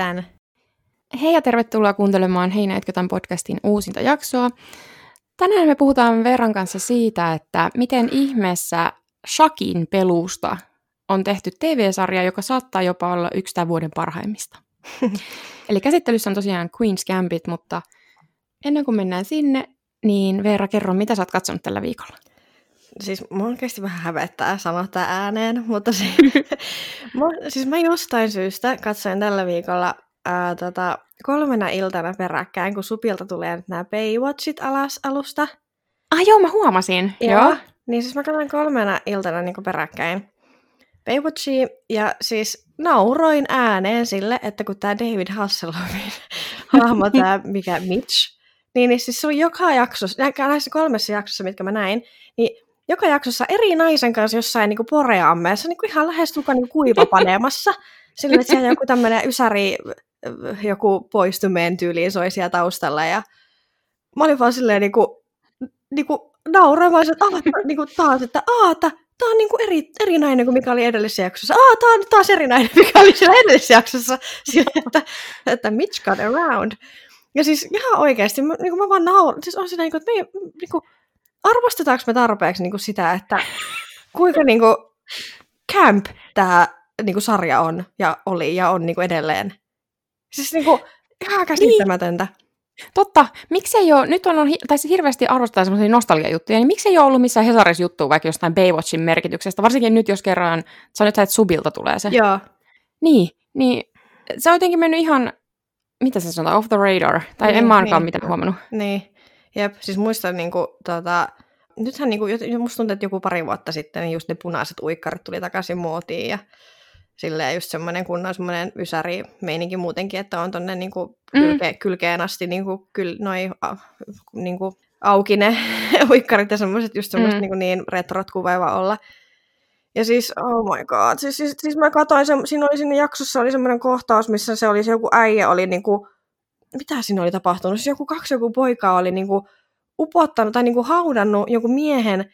Tän? Hei ja tervetuloa kuuntelemaan Hei näetkö tämän podcastin uusinta jaksoa. Tänään me puhutaan Veran kanssa siitä, että miten ihmeessä Shakin pelusta on tehty TV-sarja, joka saattaa jopa olla yksi tämän vuoden parhaimmista. Eli käsittelyssä on tosiaan Queen's Gambit, mutta ennen kuin mennään sinne, niin Veera, kerro, mitä sä oot katsonut tällä viikolla? Siis mua oikeasti vähän hävettää sanoa tämä ääneen, mutta se, mä, siis mä jostain syystä katsoin tällä viikolla ää, tota, kolmena iltana peräkkäin, kun Supilta tulee nyt nämä Baywatchit alas alusta. Ah joo, mä huomasin. Joo. joo. Niin siis mä katsoin kolmena iltana niin peräkkäin Baywatchia, ja siis nauroin ääneen sille, että kun tämä David Hasselhoffin hahmo, tämä mikä Mitch, niin, niin siis se on joka jaksossa, näissä kolmessa jaksossa, mitkä mä näin, joka jaksossa eri naisen kanssa jossain niin poreammeessa, niin kuin ihan lähestulkoon niin kuivapaneemassa. Sillä että siellä joku tämmöinen ysäri, joku poistumeen tyyliin soi siellä taustalla. Ja mä olin vaan silleen niin kuin, niin kuin nauramaan, että aah, niin kuin taas, että aah, tämä on niin kuin eri, eri nainen kuin mikä oli edellisessä jaksossa. Aa, tämä on taas eri nainen, mikä oli siellä edellisessä jaksossa. Sillä, että, että Mitch got around. Ja siis ihan oikeasti, mä, niin kuin mä vaan nauran. Siis on siinä, niin kuin, että me ei, niin kuin, arvostetaanko me tarpeeksi niin kuin sitä, että kuinka niin kuin, camp tämä niin kuin, sarja on ja oli ja on niin kuin, edelleen. Siis niin kuin, ihan käsittämätöntä. Niin. Totta. Miksi ei ole, nyt on, tai siis hirveästi arvostetaan semmoisia nostalgiajuttuja, niin miksi ei ole ollut missään Hesaris juttua vaikka jostain Baywatchin merkityksestä, varsinkin nyt jos kerran, sä nyt että Subilta tulee se. Joo. Niin, niin se on jotenkin mennyt ihan, mitä se sanotaan, off the radar, tai niin, en mä ainakaan niin. mitään huomannut. Niin, Jep, siis muistan niinku, tota, nythän niinku, musta tuntuu, että joku pari vuotta sitten niin just ne punaiset uikkarit tuli takaisin muotiin ja silleen just semmoinen kunnon semmoinen ysäri meininki muutenkin, että on tonne niinku kylke, mm. kylkeen asti niinku, kyl, noi, a, niinku, auki ne uikkarit ja semmoiset just semmoiset mm. niinku niin retrot kuvaiva olla. Ja siis, oh my god, siis, siis, siis mä katsoin, se, siinä oli siinä jaksossa oli semmoinen kohtaus, missä se oli se joku äijä oli niinku, mitä siinä oli tapahtunut? Siis joku kaksi joku poikaa oli niinku upottanut tai niinku haudannut jonkun miehen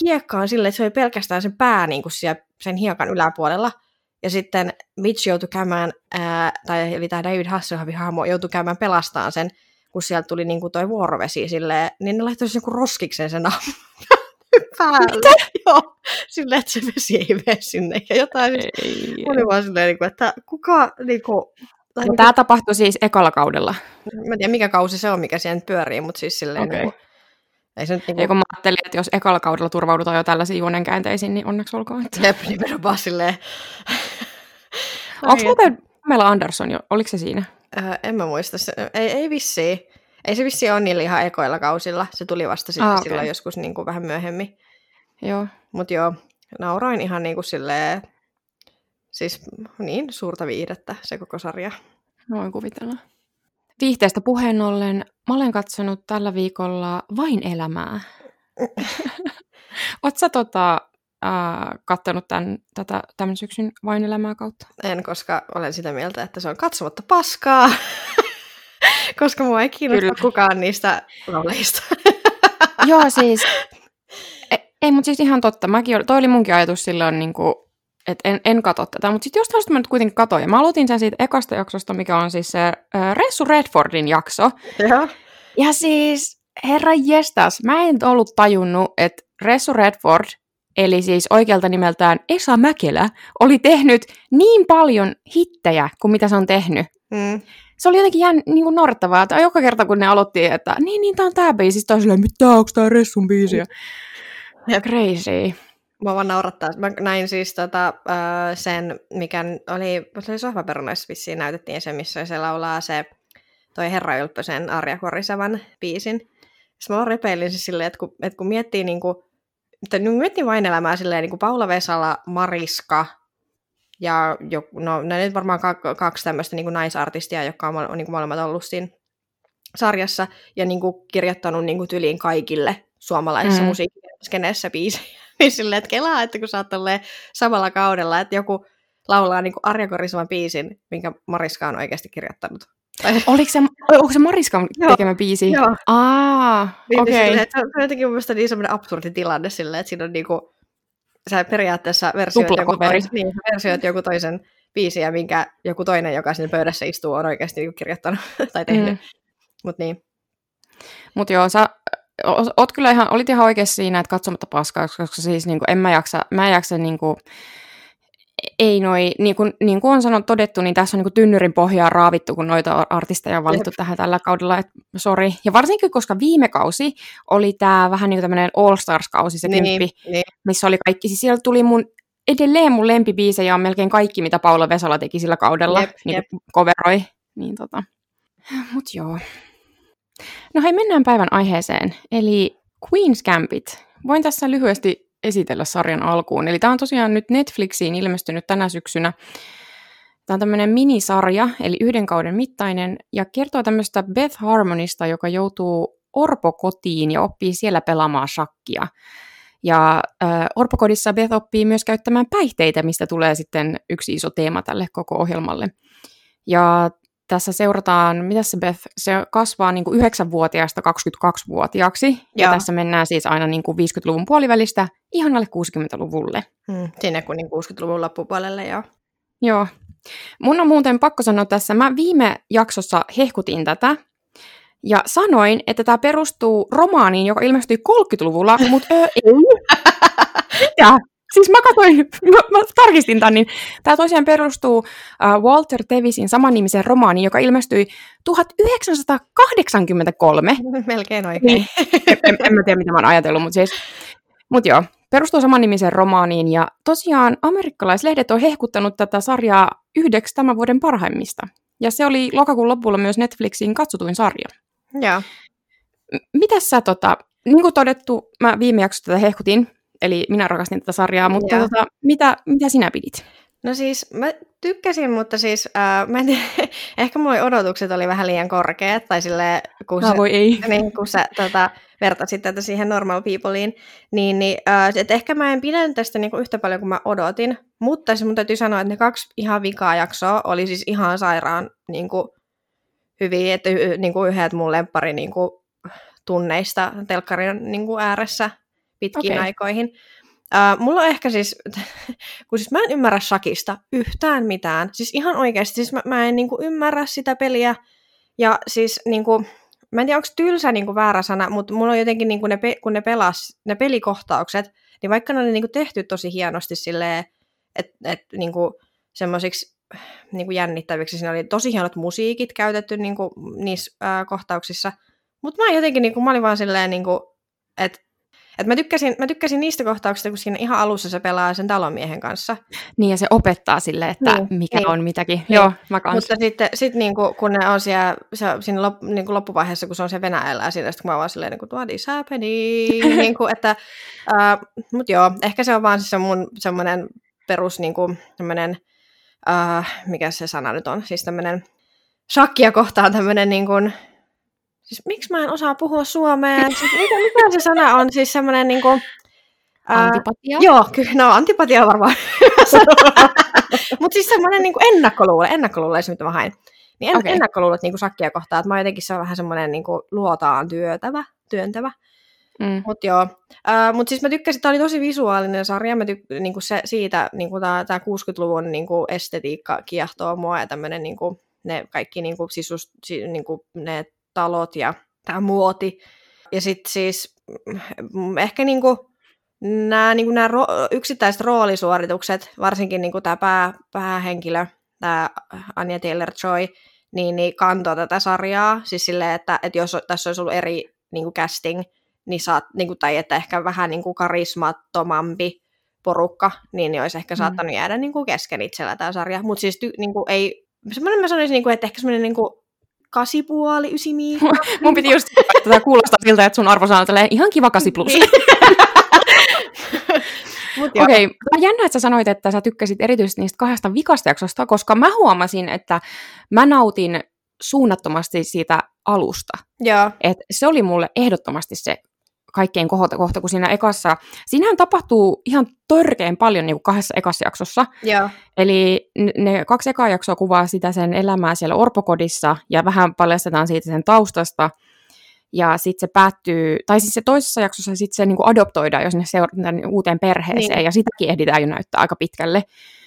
hiekkaan silleen, että se oli pelkästään sen pää niinku siellä sen hiekan yläpuolella. Ja sitten Mitch joutui käymään, ää, tai eli tämä David Hasselhoffin hahmo joutui käymään pelastaan sen, kun sieltä tuli niinku toi vuorovesi silleen, niin ne laittoi joku roskiksen sen päälle. Mitä? Joo, silleen, että se vesi ei mene sinne. Ja jotain, siis ei. oli vaan silleen, niinku, että kuka niinku, No, niin tämä tapahtui siis ekalla kaudella. Mä en tiedä, mikä kausi se on, mikä nyt pyörii, mutta siis silleen... Okay. Niin kuin, ei se nyt niin kuin... mä ajattelin, että jos ekalla kaudella turvaudutaan jo tällaisiin juonenkäänteisiin, niin onneksi olkoon. Että... Jep, nimenomaan silleen. Onko muuten Pamela Anderson jo, oliko se siinä? Äh, en mä muista, se, ei, ei vissiin. Ei se vissiin ole niillä ihan ekoilla kausilla. Se tuli vasta sitten ah, okay. silloin joskus niin kuin vähän myöhemmin. Joo. Mutta joo, nauroin ihan niin kuin silleen, Siis niin suurta viihdettä se koko sarja. Voin kuvitella. Viihteestä puheen ollen, mä olen katsonut tällä viikolla Vain elämää. Oletko sä tota, äh, kattonut tämän, tätä, tämän syksyn Vain elämää kautta? En, koska olen sitä mieltä, että se on katsomatta paskaa. koska mua ei kiinnosta Kyllä. kukaan niistä roleista. Joo, siis... Ei, ei mutta siis ihan totta. Mäkin, toi oli munkin ajatus silloin, niin kuin, että en, en katso tätä, mutta sitten jostain mä nyt kuitenkin katoin. Ja mä aloitin sen siitä ekasta jaksosta, mikä on siis se äh, Ressu Redfordin jakso. Ja. ja siis, herra jestas, mä en ollut tajunnut, että Ressu Redford, eli siis oikealta nimeltään Esa Mäkelä, oli tehnyt niin paljon hittejä kuin mitä se on tehnyt. Mm. Se oli jotenkin jään niin kuin että joka kerta kun ne aloitti, että niin, niin, tää on tää biisi, sitten silleen, mitä, onko tää Ressun biisi? Ja crazy. Mä vaan naurattaa. Mä näin siis tota, sen, mikä oli, se oli Sohvaperunoissa vissiin näytettiin se, missä se laulaa se toi Herra Ylppösen Arja Korisavan biisin. Sitten mä vaan repeilin se silleen, että kun, että kun miettii niin kuin, että niin miettii vain elämää silleen, niin kuin Paula Vesala, Mariska ja jo, no, ne nyt varmaan kaksi tämmöistä niin kuin naisartistia, jotka on, on niin kuin molemmat ollut siinä sarjassa ja niin kuin kirjoittanut niin kuin tyliin kaikille suomalaisessa mm. musiikkiskeneessä biisejä. niin silleen, että kelaa, että kun sä oot samalla kaudella, että joku laulaa niin Arja Korisovan biisin, minkä Mariska on oikeasti kirjoittanut. Oliko se, onko se Mariskan tekemä biisi? Joo. Aa, niin, okei. Okay. Se on jotenkin mun niin semmoinen absurdi tilanne silleen, että siinä on niinku, sä periaatteessa versioit joku, toisen, niin, versioit joku toisen biisiä, minkä joku toinen, joka siinä pöydässä istuu, on oikeasti niin kirjoittanut tai tehnyt. Mm. Mutta niin. Mutta joo, sä oot kyllä ihan, olit ihan oikeassa siinä, että katsomatta paskaa, koska siis niin kuin, en mä jaksa, mä en jaksa niin kuin, ei noi, niin kuin, niin kuin on sanottu, todettu, niin tässä on niin tynnyrin pohjaa raavittu, kun noita artisteja on valittu Jep. tähän tällä kaudella, että sori. Ja varsinkin, koska viime kausi oli tämä vähän niin kuin tämmöinen All Stars-kausi, se niin, kymppi, niin. missä oli kaikki, siis siellä tuli mun edelleen mun lempibiisejä on melkein kaikki, mitä Paula Vesala teki sillä kaudella, jep, niin jep. coveroi. Niin tota. Mut joo. No hei, mennään päivän aiheeseen, eli Queen's Gambit. Voin tässä lyhyesti esitellä sarjan alkuun. Eli tämä on tosiaan nyt Netflixiin ilmestynyt tänä syksynä. Tämä on tämmöinen minisarja, eli yhden kauden mittainen, ja kertoo tämmöistä Beth Harmonista, joka joutuu orpokotiin ja oppii siellä pelaamaan shakkia. Ja äh, orpokodissa Beth oppii myös käyttämään päihteitä, mistä tulee sitten yksi iso teema tälle koko ohjelmalle. Ja tässä seurataan, mitä se Beth, se kasvaa niin kuin 9-vuotiaasta 22-vuotiaaksi. Ja, ja tässä mennään siis aina niin kuin 50-luvun puolivälistä ihan alle 60-luvulle. Hmm, sinne kun niin 60-luvun loppupuolelle, joo. Joo. Mun on muuten pakko sanoa tässä, mä viime jaksossa hehkutin tätä, ja sanoin, että tämä perustuu romaaniin, joka ilmestyi 30-luvulla, mutta öö, ei. Mitä? Siis mä katsoin, mä, mä tarkistin tämän, niin tämä tosiaan perustuu uh, Walter Tevisin samannimisen romaaniin, joka ilmestyi 1983. Melkein oikein. Niin, en, en, en mä tiedä, mitä mä oon ajatellut, mutta siis, mut joo, perustuu samannimisen romaaniin, ja tosiaan amerikkalaislehdet on hehkuttanut tätä sarjaa yhdeksi tämän vuoden parhaimmista. Ja se oli lokakuun lopulla myös Netflixin katsotuin sarja. Joo. Mitäs sä, tota, niin kuin todettu, mä viime jaksossa tätä hehkutin, eli minä rakastin tätä sarjaa, mutta tota, mitä, mitä sinä pidit? No siis mä tykkäsin, mutta siis äh, mä en tiedä, ehkä mulla odotukset oli vähän liian korkeat, tai silleen, kun, se, voi ei. Niin, kun sä tota, vertasit tätä siihen normal peopleiin, niin, niin äh, et ehkä mä en pidä tästä niinku yhtä paljon kuin mä odotin, mutta siis mun täytyy sanoa, että ne kaksi ihan vikaa jaksoa oli siis ihan sairaan niinku, hyviä, että y- niinku yhdet mun lemppari niinku, tunneista telkkarin niinku, ääressä pitkiin okay. aikoihin. Uh, mulla on ehkä siis, kun siis mä en ymmärrä shakista yhtään mitään. Siis ihan oikeasti, siis mä, mä en niinku ymmärrä sitä peliä. Ja siis niinku, mä en tiedä, onko tylsä niinku väärä sana, mutta mulla on jotenkin, niinku ne, pe- kun ne pelas, ne pelikohtaukset, niin vaikka ne oli niinku tehty tosi hienosti silleen, että et, niinku, semmoisiksi niinku jännittäviksi, siinä oli tosi hienot musiikit käytetty niinku, niissä äh, kohtauksissa, mutta mä jotenkin, niinku, mä olin vaan silleen, niinku, että et mä, tykkäsin, mä tykkäsin niistä kohtauksista, kun siinä ihan alussa se pelaa sen talonmiehen kanssa. Niin, ja se opettaa sille, että niin, mikä niin, on mitäkin. Niin. Joo, mä kans. Mutta sitten sit niinku, kun ne on siellä, se, siinä lop, niinku loppuvaiheessa, kun se on se Venäjällä, ja siinä, kun mä vaan silleen, niin what is happening? niinku, että, uh, mut joo, ehkä se on vaan se mun semmoinen perus, niinku, semmoinen, uh, mikä se sana nyt on, siis tämmöinen shakkia kohtaan tämmöinen niin kuin, Siis miksi mä en osaa puhua suomea? Siis mikä, mikä se sana on? Siis semmoinen niin kuin, Antipatia? joo, kyllä, no antipatia on varmaan Mutta siis semmoinen niin ennakkoluule, ennakkoluule mitä mä hain. Niin en, okay. ennakkoluulet niin sakkia kohtaa, että mä jotenkin se on vähän semmoinen niin luotaan työtävä, työntävä. Mm. Mutta joo, mutta siis mä tykkäsin, tämä oli tosi visuaalinen sarja, mä tyk- niinku se, siitä niinku tämä 60-luvun niinku estetiikka kiehtoo mua ja tämmöinen niinku, ne kaikki niinku, sisus, si, niinku, ne talot ja tämä muoti. Ja sitten siis mm, ehkä niinku, nämä niinku ro- yksittäiset roolisuoritukset, varsinkin niinku tämä pää, päähenkilö, tämä Anya Taylor-Joy, niin, niin kantoi tätä sarjaa. Siis silleen, että, että jos tässä olisi ollut eri niinku casting, niin saat, niinku, tai että ehkä vähän niinku karismattomampi porukka, niin, niin olisi ehkä mm. saattanut jäädä niinku kesken itsellä tämä sarja. Mutta siis ty, niinku, ei, semmoinen mä sanoisin, niinku, että ehkä semmoinen niinku, kasipuoli, ysimiikka. Mun piti just, että tämä kuulostaa siltä, että sun arvosana on ihan kiva kasi plus. Niin. Okei, okay. jännä, että sä sanoit, että sä tykkäsit erityisesti niistä kahdesta vikasta jaksosta, koska mä huomasin, että mä nautin suunnattomasti siitä alusta. Joo. Et se oli mulle ehdottomasti se kaikkein kohota kohta, kun siinä ekassa, siinähän tapahtuu ihan törkeän paljon niin kuin kahdessa ekassa jaksossa. Joo. Eli ne kaksi ekaa jaksoa kuvaa sitä sen elämää siellä orpokodissa ja vähän paljastetaan siitä sen taustasta. Ja sitten se päättyy, tai siis se toisessa jaksossa sitten se niin kuin adoptoidaan, jos ne seurataan uuteen perheeseen, niin. ja sitäkin ehditään jo näyttää aika pitkälle.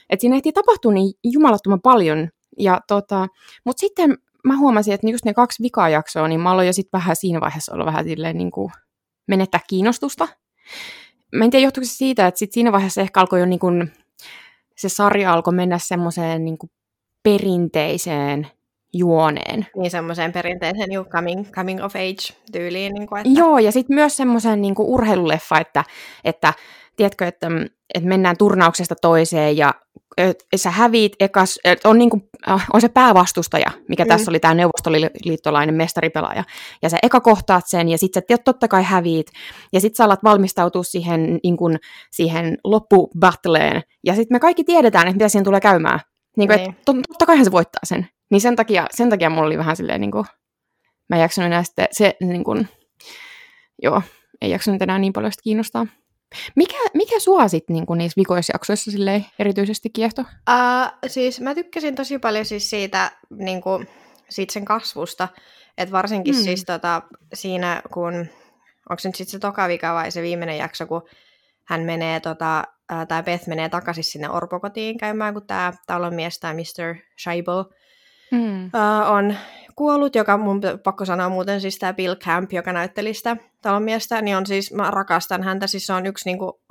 että siinä ehtii tapahtua niin jumalattoman paljon. Ja tota, mutta sitten mä huomasin, että just ne kaksi vikajaksoa, niin mä aloin jo sitten vähän siinä vaiheessa olla vähän silleen niin kuin menettää kiinnostusta. Mä en tiedä, johtuiko se siitä, että sit siinä vaiheessa ehkä alkoi jo niin kuin, se sarja alkoi mennä semmoiseen niin kuin perinteiseen juoneen. Niin semmoiseen perinteiseen you coming, coming of age tyyliin. Niin kuin, että... Joo, ja sitten myös semmoisen niin urheiluleffa, että, että tiedätkö, että, että mennään turnauksesta toiseen ja sä häviit ekas, on, niin kuin, on se päävastustaja, mikä mm. tässä oli tämä neuvostoliittolainen mestaripelaaja, ja sä eka kohtaat sen, ja sitten sä totta kai häviit, ja sitten sä alat valmistautua siihen, niin kuin, siihen loppubattleen, ja sitten me kaikki tiedetään, että mitä siinä tulee käymään. Niin kuin, niin. Että totta kai se voittaa sen. Niin sen takia, sen takia mulla oli vähän silleen, niin kuin, mä en jaksanut enää sitten, se, niin kuin, joo, ei jaksanut enää niin paljon sitä kiinnostaa. Mikä, mikä sua sitten niin niissä vikoisjaksoissa erityisesti kiehto? Uh, siis mä tykkäsin tosi paljon siis siitä, niin kuin, siitä sen kasvusta, että varsinkin hmm. siis tota, siinä, kun, onko se nyt sitten se toka vika vai se viimeinen jakso, kun hän menee, tota, tai Beth menee takaisin sinne orpokotiin käymään, kun tämä talonmies, tämä Mr. Scheibel, mm. uh, on kuollut, joka mun pakko sanoa muuten siis tämä Bill Camp, joka näytteli sitä talonmiestä, niin on siis, mä rakastan häntä, siis se on yksi niinku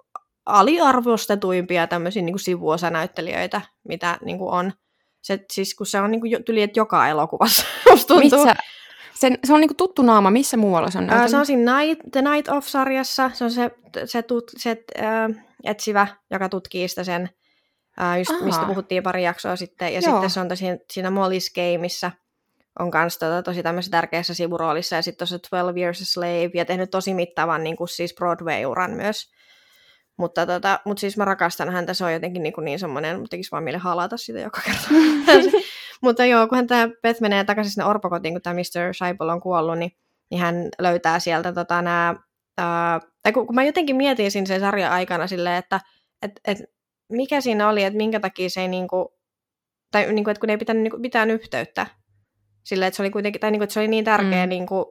aliarvostetuimpia tämmöisiä niinku sivuosanäyttelijöitä, mitä niinku on. Se, siis kun se on niinku tyli, että joka elokuvassa, tuntuu. Missä? Sen, se on niinku tuttu naama, missä muualla se on näytellyt? Se on siinä Night, The Night Of-sarjassa, se on se, se, tut, se äh, etsivä, joka tutkii sitä sen, äh, just, mistä puhuttiin pari jaksoa sitten, ja Joo. sitten se on tosi, siinä Molly's Gameissa, on myös tota, tosi tämmöisessä tärkeässä sivuroolissa, ja sitten tuossa 12 Years a Slave, ja tehnyt tosi mittavan niin kuin siis Broadway-uran myös. Mutta tota, mut siis mä rakastan häntä, se on jotenkin niin, niin semmoinen, mutta tekisi vaan meille halata sitä joka kerta. mutta joo, kun tämä Beth menee takaisin sinne orpokotiin, kun tämä Mr. Scheibel on kuollut, niin, niin hän löytää sieltä tota, nämä, ää, tai kun, kun mä jotenkin mietin siinä sen sarjan aikana silleen, että et, et, mikä siinä oli, että minkä takia se ei niinku, tai niinku, että kun ei pitänyt niinku, mitään yhteyttä sillä että se oli kuitenkin, tai niin kuin, että se oli niin tärkeä mm. niin kuin,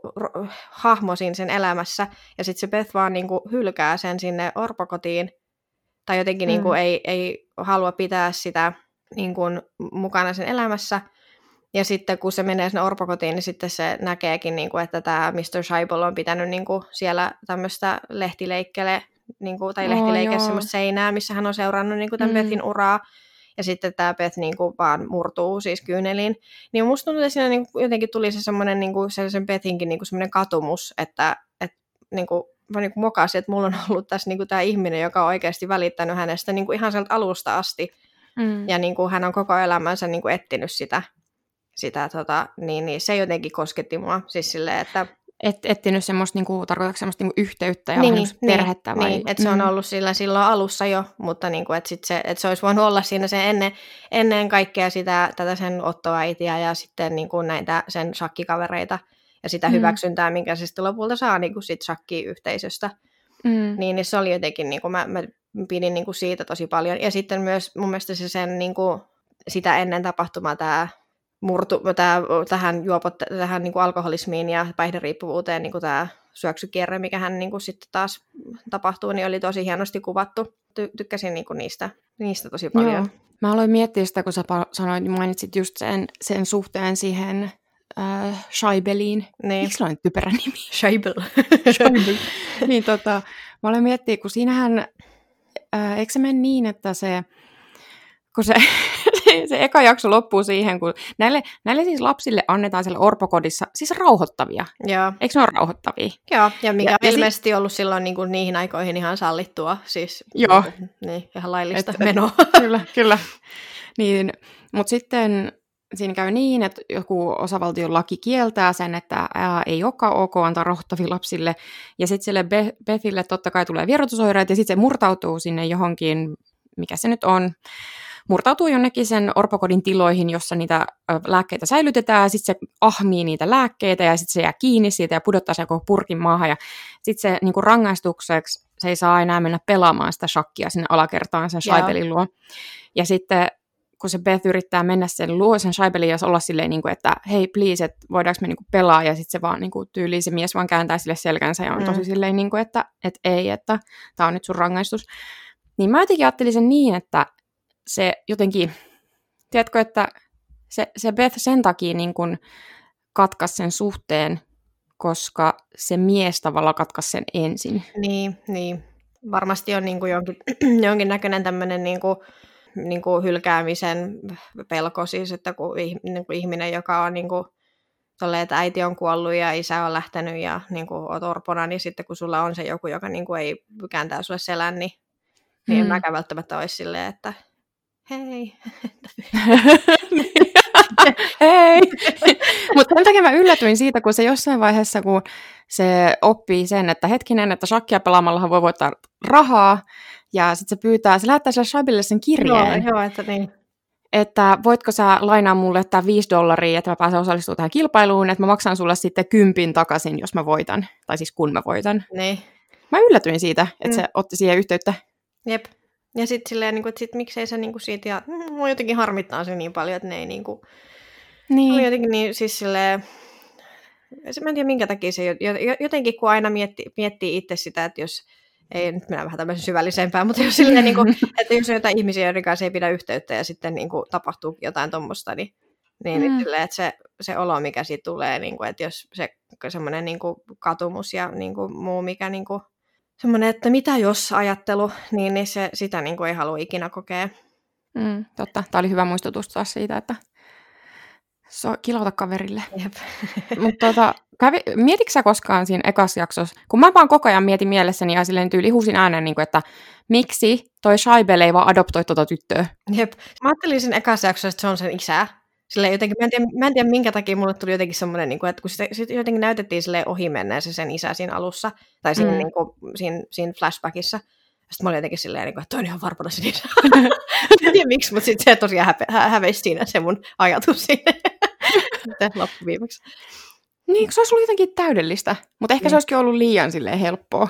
hahmo siinä sen elämässä, ja sitten se Beth vaan niin kuin, hylkää sen sinne orpokotiin, tai jotenkin niin mm. niin kuin, ei, ei halua pitää sitä niin kuin, mukana sen elämässä, ja sitten kun se menee sinne orpokotiin, niin sitten se näkeekin, niin kuin, että tämä Mr. Scheibel on pitänyt niin kuin, siellä tämmöistä lehtileikkele, niin kuin, tai lehtileike oh, semmoista seinää, missä hän on seurannut niin kuin, tämän mm. Bethin uraa, ja sitten tämä Beth niin kuin vaan murtuu siis kyyneliin. Niin musta tuntuu, että siinä niin kuin jotenkin tuli se semmoinen niin kuin sen Bethinkin niin kuin semmoinen katumus, että, että niin kuin, mä niin kuin mokasin, että mulla on ollut tässä niin kuin tämä ihminen, joka on oikeasti välittänyt hänestä niin kuin ihan sieltä alusta asti. Mm. Ja niin kuin hän on koko elämänsä niin kuin etsinyt sitä, sitä tota, niin, niin se jotenkin kosketti mua. Siis silleen, että et, etsinyt semmoista, niinku, tarkoitatko semmoista niinku, yhteyttä ja niin, niin, perhettä? Vai? Niin, että se on mm. ollut sillä silloin alussa jo, mutta niinku, että sit se, et se olisi voinut olla siinä se ennen, ennen kaikkea sitä, tätä sen ottoäitiä ja sitten niinku, näitä sen shakkikavereita ja sitä mm. hyväksyntää, minkä se sitten lopulta saa niinku, sit shakki-yhteisöstä. Mm. Niin, niin se oli jotenkin, niinku, mä, mä pidin niinku, siitä tosi paljon. Ja sitten myös mun mielestä se sen niinku, sitä ennen tapahtumaa tämä murtu, tää, tähän, juopot, tähän niin kuin alkoholismiin ja päihderiippuvuuteen niin kuin tämä syöksykierre, mikä hän niin kuin sitten taas tapahtuu, niin oli tosi hienosti kuvattu. Ty- tykkäsin niin kuin niistä, niistä tosi paljon. Joo. Mä aloin miettiä sitä, kun sä sanoit, mainitsit just sen, sen suhteen siihen äh, Scheibeliin. Niin. Miksi on typerä nimi? Scheibel. Scheibel. niin tota, mä aloin miettiä, kun siinähän, äh, eikö se mene niin, että se, kun se se eka jakso loppuu siihen, kun näille, näille siis lapsille annetaan siellä orpokodissa siis rauhoittavia. Joo. Eikö ne ole rauhoittavia? Joo, ja mikä ja, on ilmeisesti sit... ollut silloin niin kuin niihin aikoihin ihan sallittua, siis Joo. Niin, ihan laillista et, menoa. kyllä, kyllä. Niin, mutta sitten siinä käy niin, että joku osavaltion laki kieltää sen, että ää, ei olekaan ok antaa rohtavi lapsille, ja sitten sille Bethille totta kai tulee vierotusoireet, ja sitten se murtautuu sinne johonkin, mikä se nyt on, murtautuu jonnekin sen orpokodin tiloihin, jossa niitä lääkkeitä säilytetään, ja sitten se ahmii niitä lääkkeitä, ja sitten se jää kiinni siitä ja pudottaa sen koko purkin maahan, ja sitten se niin kuin rangaistukseksi se ei saa enää mennä pelaamaan sitä shakkia sinne alakertaan sen Shaibelin luo. Ja sitten kun se Beth yrittää mennä sen luo sen Shaibelin ja olla silleen, niin kuin, että hei please, että voidaanko me niin kuin pelaa, ja sitten se vaan niin kuin, tyyli se mies vaan kääntää sille selkänsä ja on mm. tosi silleen, niin kuin, että, että ei, että tämä on nyt sun rangaistus. Niin mä jotenkin ajattelin sen niin, että se jotenkin, tiedätkö, että se, se Beth sen takia niin kuin katkaisi sen suhteen, koska se mies tavallaan katkaisi sen ensin. Niin, niin. Varmasti on niin kuin jonkin, jonkinnäköinen tämmöinen niin kuin, niin kuin hylkäämisen pelko siis, että kun, niin kuin ihminen, joka on niin kuin, tolle, että äiti on kuollut ja isä on lähtenyt ja niin kuin, oot orpona, niin sitten kun sulla on se joku, joka niin kuin, ei kääntää sulle selän, niin, niin mm. mäkään välttämättä olisi silleen, että hei. hei. Mutta sen takia mä yllätyin siitä, kun se jossain vaiheessa, kun se oppii sen, että hetkinen, että shakkia pelaamallahan voi voittaa rahaa, ja sitten se pyytää, se lähettää sille Shabille sen kirjeen. Joo, joo että niin. Että voitko sä lainaa mulle tämä 5 dollaria, että mä pääsen osallistumaan tähän kilpailuun, että mä maksan sulle sitten kympin takaisin, jos mä voitan. Tai siis kun mä voitan. Niin. Mä yllätyin siitä, että mm. se otti siihen yhteyttä. Jep. Ja sitten silleen, niin kuin, että sit, miksei se niin kuin siitä, ja mua jotenkin harmittaa se niin paljon, että ne ei niin kuin, niin. On jotenkin niin, siis silleen, mä en tiedä minkä takia se jotenkin, kun aina mietti, miettii itse sitä, että jos, ei nyt mennä vähän tämmöisen syvällisempään, mutta jos, silleen, niin kuin, että jos on jotain ihmisiä, joiden kanssa ei pidä yhteyttä ja sitten niin kuin, tapahtuu jotain tuommoista, niin, niin mm. silleen, että se, se olo, mikä siitä tulee, niin kuin, että jos se semmoinen niin kuin, katumus ja niin kuin, muu, mikä niin kuin, semmoinen, että mitä jos ajattelu, niin, niin se, sitä niin kuin, ei halua ikinä kokea. Mm, totta. Tämä oli hyvä muistutus taas siitä, että So, kilauta kaverille. Mutta tota, kävi, mietitkö sä koskaan siinä ekassa jaksossa, kun mä vaan koko ajan mietin mielessäni ja silleen tyyli huusin äänen, niin kuin, että miksi toi Shaibel ei vaan adoptoi tota tyttöä? Jep. Mä ajattelin siinä ekassa jaksossa, että se on sen isä. Silleen jotenkin, mä en, tiedä, mä en tiedä minkä takia mulle tuli jotenkin semmoinen, niin kuin, että kun sitä, sitä jotenkin näytettiin sille ohi se sen isä siinä alussa, tai siinä, mm. niin kuin, siinä, siinä flashbackissa, sitten mä olin jotenkin silleen, niin kuin, että toi on ihan varmana se isä. en tiedä miksi, mutta sitten se tosiaan häpe, hä, häveisi siinä se mun ajatus siinä loppuviimeksi. Niin, se olisi ollut jotenkin täydellistä, mutta ehkä niin. se olisikin ollut liian silleen helppoa.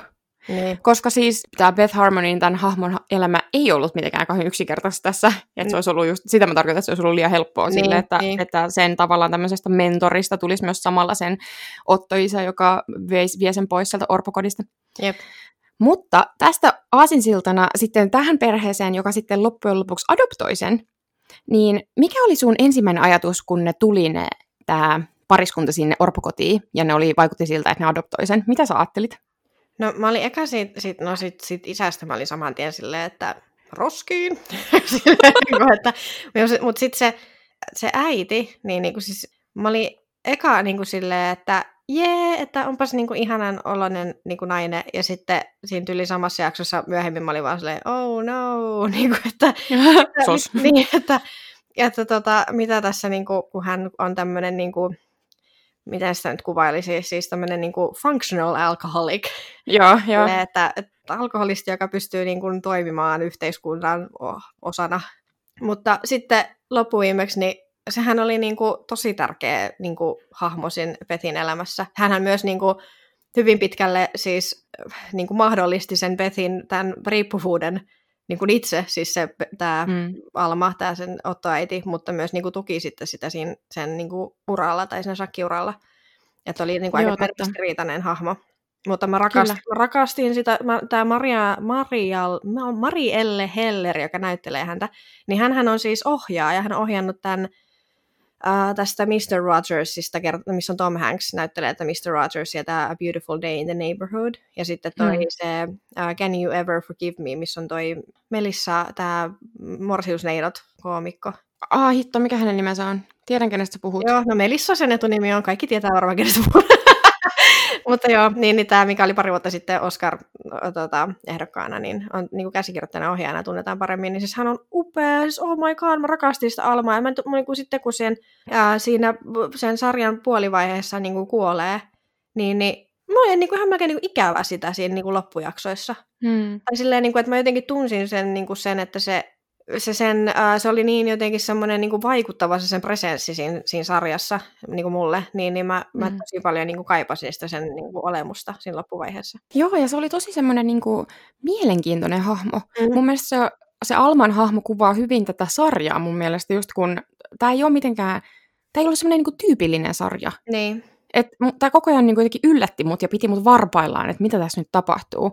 Niin. Koska siis tämä Beth Harmonin, tämän hahmon elämä ei ollut mitenkään kauhean yksinkertaista tässä. Että se olisi ollut just, sitä mä tarkoitan, että se olisi ollut liian helppoa niin, sille, että, niin. että sen tavallaan tämmöisestä mentorista tulisi myös samalla sen Otto-isä, joka vie, vie sen pois sieltä orpokodista. Jep. Mutta tästä aasinsiltana sitten tähän perheeseen, joka sitten loppujen lopuksi adoptoi sen, niin mikä oli sun ensimmäinen ajatus, kun ne tuli ne, tämä pariskunta sinne orpokotiin, ja ne oli, vaikutti siltä, että ne adoptoi sen? Mitä sä ajattelit? No mä olin eka siitä, siitä, no sit, sit isästä mä olin saman tien silleen, että roskiin. Niinku, Mutta sitten se, se äiti, niin, niin kuin siis, mä olin eka niin kuin silleen, että jee, että onpas niinku ihanan oloinen niinku nainen. Ja sitten siinä tyyli samassa jaksossa myöhemmin mä olin vaan silleen, oh no, niinku, että, että, niin, että, että tota, mitä tässä, niinku, kun hän on tämmöinen, niinku, miten sitä nyt kuvailisi, siis tämmöinen niinku functional alcoholic. Joo, joo. Että, että alkoholisti, joka pystyy niinku toimimaan yhteiskunnan osana. Mutta sitten loppuviimeksi niin sehän oli niin kuin tosi tärkeä niin kuin hahmo siinä Petin elämässä. Hänhän myös niin kuin hyvin pitkälle siis niin kuin mahdollisti sen Petin tämän riippuvuuden niin kuin itse, siis se, tämä mm. Alma, tämä sen Otto-äiti, mutta myös niin kuin tuki sitten sitä siinä, sen niin kuin uralla tai sen shakkiuralla. Että oli niin kuin Joo, aika ristiriitainen hahmo. Mutta mä rakastin, mä rakastin sitä, mä, tämä Maria, Maria, Marielle Heller, joka näyttelee häntä, niin hän on siis ohjaaja, hän on ohjannut tämän Uh, tästä Mr. Rogersista, missä on Tom Hanks näyttelee että Mr. Rogers ja tämä A Beautiful Day in the Neighborhood. Ja sitten toi mm. se uh, Can You Ever Forgive Me, missä on toi Melissa, tämä Morsiusneidot koomikko. Ah, hitto, mikä hänen nimensä on? Tiedän, kenestä puhut. Joo, no Melissa sen etunimi on, kaikki tietää varmaan, kenestä puhut. Mutta joo, niin, niin tämä, mikä oli pari vuotta sitten Oscar tota, ehdokkaana, niin on niin kuin käsikirjoittajana ohjaajana tunnetaan paremmin, niin siis hän on upea, siis oh my god, mä rakastin sitä Almaa, ja mä, mä niin kuin sitten kun sen, ää, siinä sen sarjan puolivaiheessa niin kuin kuolee, niin, niin mä olin niin kuin ihan melkein niin kuin ikävä sitä siinä niin kuin loppujaksoissa. Hmm. Tai silleen, niin kuin, että mä jotenkin tunsin sen, niin kuin sen että se se, sen, äh, se oli niin jotenkin semmoinen niin vaikuttava se sen presenssi siinä, siinä sarjassa niin kuin mulle, niin, niin mä, mm. mä tosi paljon niin kuin kaipasin sitä sen niin kuin olemusta siinä loppuvaiheessa. Joo, ja se oli tosi semmoinen niin kuin, mielenkiintoinen hahmo. Mm. Mun mielestä se, se Alman hahmo kuvaa hyvin tätä sarjaa mun mielestä, just kun tämä ei ole mitenkään, tämä ei ole semmoinen niin tyypillinen sarja. Niin. Tämä koko ajan niin kuin, yllätti mut ja piti mut varpaillaan, että mitä tässä nyt tapahtuu.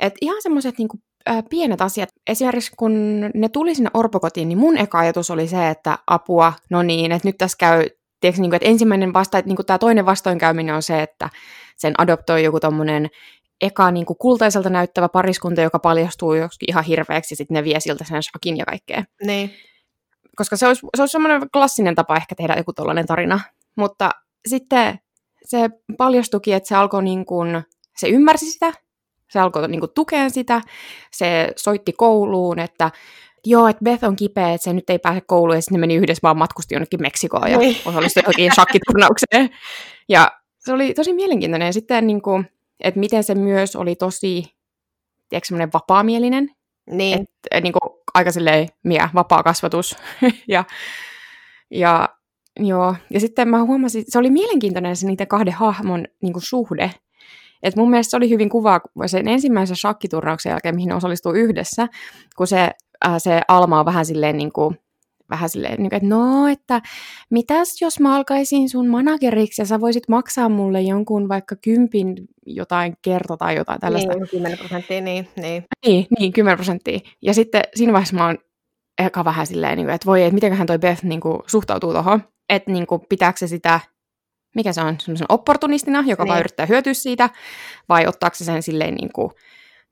Et ihan semmoiset niin äh, pienet asiat. Esimerkiksi kun ne tuli sinne orpokotiin, niin mun eka ajatus oli se, että apua, no niin, että nyt tässä käy, tiedätkö, niin kuin, että ensimmäinen vasta, että niin kuin tämä toinen vastoinkäyminen on se, että sen adoptoi joku tommonen eka niin kuin kultaiselta näyttävä pariskunta, joka paljastuu joskin ihan hirveäksi, ja sitten ne vie siltä sen shakin ja kaikkea. Niin. Koska se olisi, se olisi semmoinen klassinen tapa ehkä tehdä joku tollainen tarina. Mutta sitten se paljastuki, että se alkoi niin kuin, se ymmärsi sitä, se alkoi niin kuin tukea sitä, se soitti kouluun, että joo, että Beth on kipeä, että se nyt ei pääse kouluun, ja sitten ne meni yhdessä vaan matkusti jonnekin Meksikoon ja Niin. osallistui johonkin shakkiturnaukseen. Ja se oli tosi mielenkiintoinen. Ja sitten, niin kuin, että miten se myös oli tosi, tiedätkö, semmoinen vapaamielinen, Niin. että niin kuin, aika silleen, mikä, vapaa kasvatus. ja, ja, joo. ja sitten mä huomasin, se oli mielenkiintoinen se niiden kahden hahmon niin kuin, suhde. Et mun mielestä se oli hyvin kuvaa sen ensimmäisen shakkiturnauksen jälkeen, mihin osallistuu yhdessä, kun se, äh, se Alma on vähän silleen, niin kuin, vähän silleen, niin kuin, että no, että mitäs jos mä alkaisin sun manageriksi ja sä voisit maksaa mulle jonkun vaikka kympin jotain kerta tai jotain tällaista. Niin, 10 prosenttia, niin. niin. Niin, niin, 10 prosenttia. Ja sitten siinä vaiheessa mä oon eka vähän silleen, niin että voi, että mitenköhän toi Beth niin kuin, suhtautuu tuohon. Että niin kuin, pitääkö se sitä, mikä se on, semmoisen opportunistina, joka niin. vaan yrittää hyötyä siitä, vai ottaako se sen silleen niin kuin,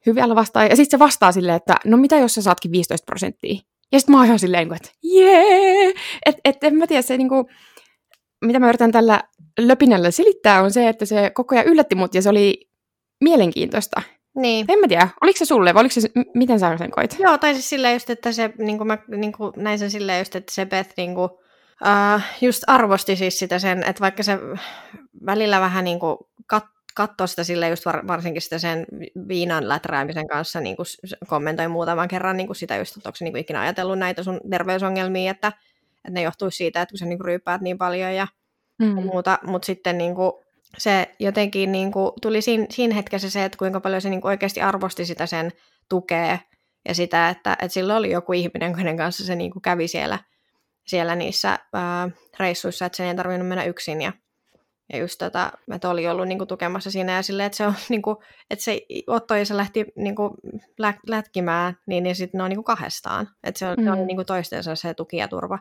hyvällä vastaan. Ja sitten se vastaa silleen, että no mitä jos sä saatkin 15 prosenttia. Ja sitten mä oon ihan silleen, niin että jee! Että et, en mä tiedä, se niin kuin, mitä mä yritän tällä löpinällä selittää, on se, että se koko ajan yllätti mut, ja se oli mielenkiintoista. niin. En mä tiedä, oliko se sulle vai oliko se, miten sä sen koit? Joo, tai siis silleen just, että se, niin kuin mä niin kuin näin sen silleen just, että se Beth niin kuin, uh, just arvosti siis sitä sen, että vaikka se välillä vähän niin kuin kat, katsoi sitä sille just var, varsinkin sitä sen viinan läträämisen kanssa niin kuin kommentoi muutaman kerran niin kuin sitä just, että onko se niin kuin ikinä ajatellut näitä sun terveysongelmia, että, että ne johtuisi siitä, että kun sä niin kuin ryyppäät niin paljon ja Mm. muuta, mutta sitten niin kuin, se jotenkin niin kuin, tuli siinä, siinä hetkessä se, että kuinka paljon se niin kuin oikeasti arvosti sitä sen tukea ja sitä, että, että sillä oli joku ihminen, kenen kanssa se niin kuin kävi siellä, siellä niissä ää, reissuissa, että sen ei tarvinnut mennä yksin ja, ja just tota, että oli ollut niin kuin, tukemassa siinä ja silleen, että se on niin kuin, että se Otto ja se lähti niin kuin, lä- lätkimään, niin, niin sitten ne on niin kuin kahdestaan, että se, on, mm. se oli Mm. niin kuin toistensa se tuki ja turva.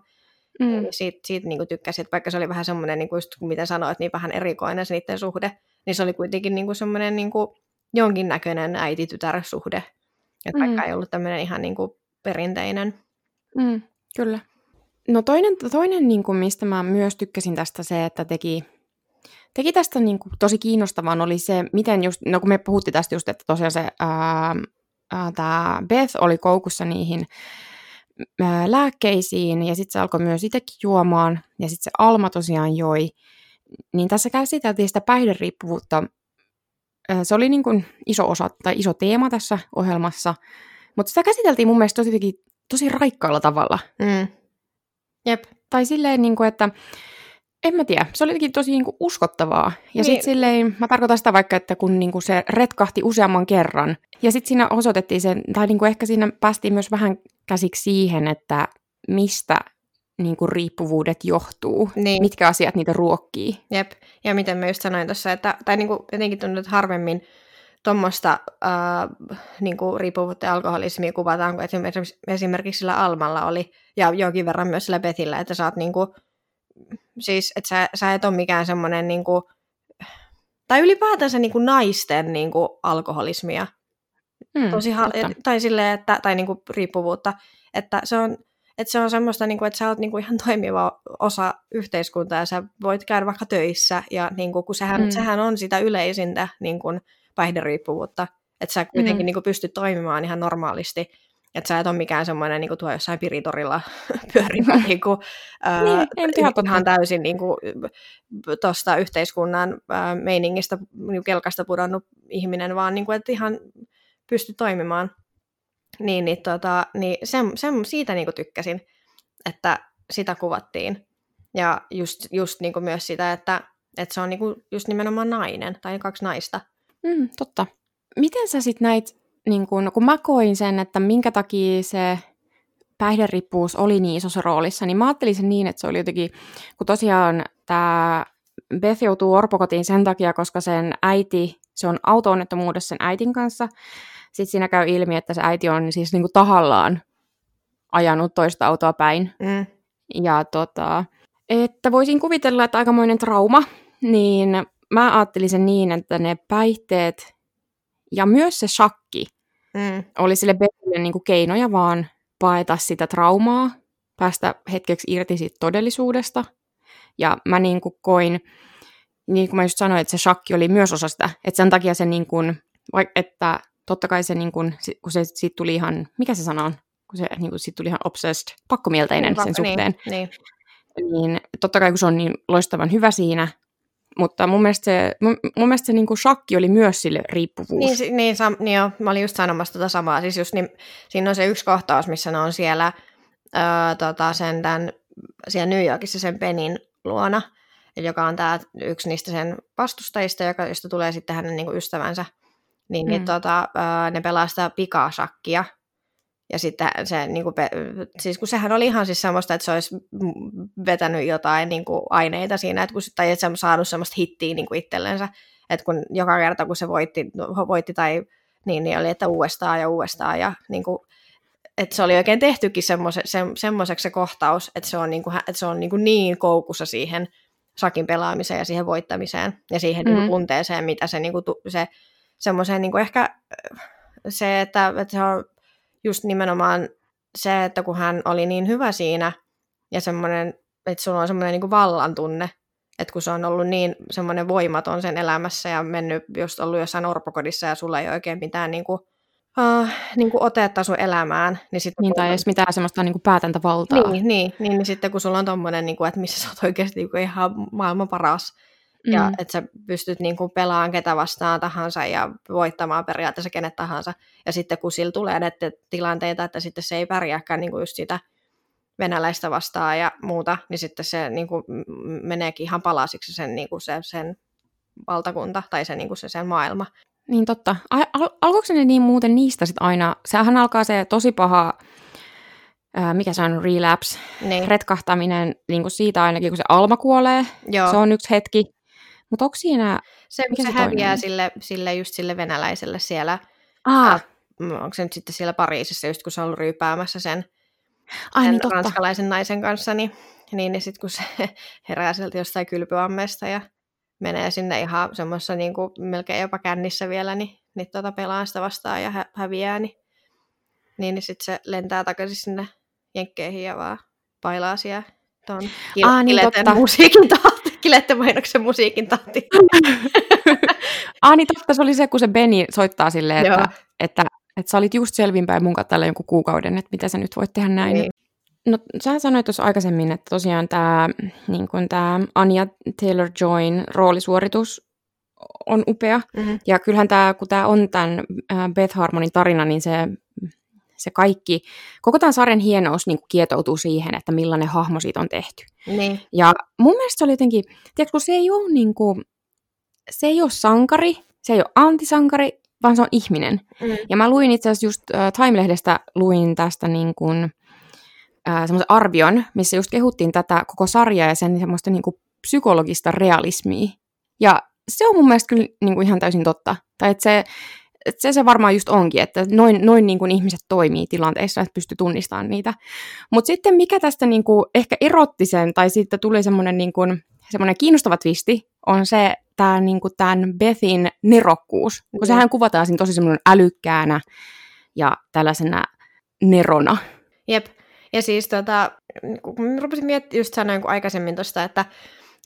Mm. Mm. Siitä, siitä niin tykkäsin, että vaikka se oli vähän semmoinen, niin kuin just mitä sanoit, niin vähän erikoinen se niiden suhde, niin se oli kuitenkin niin kuin semmoinen niin kuin jonkinnäköinen äiti-tytär-suhde. Että Mm. vaikka ei ollut tämmöinen ihan niin kuin perinteinen. Mm, kyllä. No toinen, toinen niin kuin, mistä mä myös tykkäsin tästä se, että teki, teki tästä niin kuin, tosi kiinnostavan oli se, miten just, no kun me puhuttiin tästä just, että tosiaan se, ää, ää, tämä Beth oli koukussa niihin ää, lääkkeisiin ja sitten se alkoi myös itsekin juomaan ja sitten se Alma tosiaan joi, niin tässä käsiteltiin sitä päihderiippuvuutta. Se oli niin kuin iso osa tai iso teema tässä ohjelmassa, mutta sitä käsiteltiin mun mielestä tosi, tosi raikkaalla tavalla. Mm. Jep. Tai silleen, niin kuin, että en mä tiedä, se oli jotenkin tosi niin kuin, uskottavaa. Ja Niin. sitten silleen, mä tarkoitan sitä vaikka, että kun niin kuin, se retkahti useamman kerran. Ja sitten siinä osoitettiin sen, tai niin kuin, ehkä siinä päästiin myös vähän käsiksi siihen, että mistä niin kuin, riippuvuudet johtuu. Niin. Mitkä asiat niitä ruokkii. Jep. Ja miten mä just sanoin tuossa, että tai niin kuin jotenkin tuntuu, että harvemmin tuommoista äh, niin riippuvuutta ja alkoholismia kuvataan, kun esimerkiksi, esimerkiksi sillä Almalla oli, ja jonkin verran myös sillä Bethillä, että sä oot niin kuin, siis, että sä, sä et ole mikään semmoinen niin kuin, tai ylipäätänsä niin kuin naisten niin kuin alkoholismia. Mm, Tosi ha- totta. tai silleen, että, tai niin kuin riippuvuutta, että se on, että se on semmoista, niin kuin, että sä oot niin kuin ihan toimiva osa yhteiskuntaa ja sä voit käydä vaikka töissä ja niin kuin, kun sehän, mm. sehän on sitä yleisintä niin kuin päihderiippuvuutta, että sä kuitenkin Mm. niin kuin pystyt toimimaan ihan normaalisti, että sä et ole mikään semmoinen niin kuin tuo jossain piritorilla pyörimä niin kuin, ää, Niin, nyt ihan täysin niin kuin, tuosta yhteiskunnan ää, meiningistä, niin kelkasta pudonnut ihminen, vaan niin kuin, että ihan pysty toimimaan. Niin, niin, tota, niin sen, sen, siitä niin kuin tykkäsin, että sitä kuvattiin. Ja just, just niin kuin myös sitä, että, että se on niin kuin just nimenomaan nainen, tai kaksi naista. Mm, totta. Miten sä sitten näit, niin kun, kun mä koin sen, että minkä takia se päihderiippuvuus oli niin isossa roolissa, niin mä ajattelin sen niin, että se oli jotenkin, kun tosiaan tämä Beth joutuu orpokotiin sen takia, koska sen äiti, se on auto-onnettomuudessa sen äitin kanssa, sitten siinä käy ilmi, että se äiti on siis niinku tahallaan ajanut toista autoa päin. Mm. Ja tota, että voisin kuvitella, että aikamoinen trauma, niin mä ajattelin sen niin, että ne päihteet ja myös se shakki Mm. oli sille Bethille niin kuin keinoja vaan paeta sitä traumaa, päästä hetkeksi irti siitä todellisuudesta. Ja mä niin kuin koin, niin kuin mä just sanoin, että se shakki oli myös osa sitä. Että sen takia se niin kuin, että totta kai se niin kuin, kun se siitä tuli ihan, mikä se sana on? Kun se niin kuin, siitä tuli ihan obsessed, pakkomielteinen sen suhteen. Niin, niin. Niin totta kai kun se on niin loistavan hyvä siinä, mutta mun mielestä se, mun, mun mielestä se niin kuin shakki oli myös sille riippuvuus. Niin, niin, sam- niin joo, mä olin just sanomassa tota samaa. Siis just niin, siinä on se yksi kohtaus, missä ne on siellä öö, tota, sen tämän, siellä New Yorkissa sen Penin luona, joka on tää yksi niistä sen vastustajista, joka, josta tulee sitten hänen niin kuin ystävänsä. Niin, mm. niin Mm. tota, öö, ne pelaa sitä pikashakkia. Ja sitten se, niin kuin, siis kun sehän oli ihan siis semmoista, että se olisi vetänyt jotain niin kuin aineita siinä, että kun, tai että se on saanut semmoista hittiä niin kuin itsellensä, että kun joka kerta kun se voitti, no, voitti tai niin, niin oli, että uudestaan ja uudestaan ja niin kuin, että se oli oikein tehtykin semmoise, se, semmoiseksi se kohtaus, että se on niin, kuin, että se on niin, kuin niin koukussa siihen sakin pelaamiseen ja siihen voittamiseen ja siihen mm. niin kuin tunteeseen, mitä se, niin kuin, se semmoiseen niin kuin ehkä se, että, että se on just nimenomaan se, että kun hän oli niin hyvä siinä ja semmoinen, että sulla on semmoinen niin kuin vallan tunne, että kun se on ollut niin semmoinen voimaton sen elämässä ja mennyt just ollut jossain orpokodissa ja sulla ei ole oikein mitään niin kuin, uh, niin kuin otetta sun elämään, niin sitten Niin, tai edes mitään semmoista niin kuin päätäntävaltaa. niin, niin, niin, niin sitten kun sulla on tommonen, niin kuin, että missä sä oot oikeasti niin kuin ihan maailman paras, mm. ja että sä pystyt niin kuin pelaamaan ketä vastaan tahansa ja voittamaan periaatteessa kenet tahansa, ja sitten kun sillä tulee näitä tilanteita, että sitten se ei pärjääkään niin kuin just sitä venäläistä vastaan ja muuta, niin sitten se niin kuin meneekin ihan palasiksi sen, niin kuin se, sen valtakunta tai se, niin kuin se sen maailma. Niin totta. Al- al- alkoiko ne niin muuten niistä sitten aina? Sehän alkaa se tosi paha, mikä se on, relapse, Niin, retkahtaminen niin kuin siitä ainakin, kun se Alma kuolee. joo. Se on yksi hetki. Mutta onko siinä... se, mikä se, se häviää sille, sille, just sille venäläiselle siellä, Ah, mm, onko se nyt sitten siellä Pariisissa, just kun se on ollut ryypäämässä sen, ai sen niin totta. ranskalaisen naisen kanssa, niin, niin, niin sitten kun se herää sieltä jostain kylpyammesta ja menee sinne ihan semmoisessa niin kuin melkein jopa kännissä vielä, niin, niin tota pelaa sitä vastaan ja hä- häviää, niin, niin, niin sitten se lentää takaisin sinne jenkkeihin ja vaan pailaa siellä tuon kil- Aa, niin totta. musiikin tahti, kileten mainoksen musiikin tahti. ah, niin totta, se oli se, kun se Benny soittaa silleen, Joo. että, että, että sä olit just selvinpäin mun kanssa tällä jonkun kuukauden, että mitä sä nyt voit tehdä näin. Niin. No, sä sanoit tuossa aikaisemmin, että tosiaan tämä niin tää Anya Taylor-Joyn roolisuoritus on upea. Mm-hmm. Ja kyllähän tämä, kun tämä on tämän äh, Beth Harmonin tarina, niin se, se kaikki, koko tämän sarjan hienous niin kietoutuu siihen, että millainen hahmo siitä on tehty. Niin. Ja mun mielestä se oli jotenkin, tiedätkö, kun se ei ole, niin kuin, se ei ole sankari, se ei ole antisankari, vaan se on ihminen. Mm. Ja mä luin itse asiassa just äh, Time-lehdestä, luin tästä niin kuin, äh, semmoisen arvion, missä just kehuttiin tätä koko sarjaa ja sen semmoista niin kuin psykologista realismia. Ja se on mun mielestä kyllä niin kuin ihan täysin totta. Tai että se, se, se varmaan just onkin, että noin, noin niin kuin ihmiset toimii tilanteissa, että pystyy tunnistamaan niitä. Mutta sitten mikä tästä niin kuin ehkä erotti sen, tai sitten tuli semmoinen niin kuin, semmoinen kiinnostava twisti, on se tämä niin kuin tämän Bethin nerokkuus. Kun Mm. sehän kuvataan siinä tosi semmoinen älykkäänä ja tällaisena nerona. Jep. Ja siis tota, kun mä rupesin miettimään, just sanoin kun aikaisemmin tuosta, että,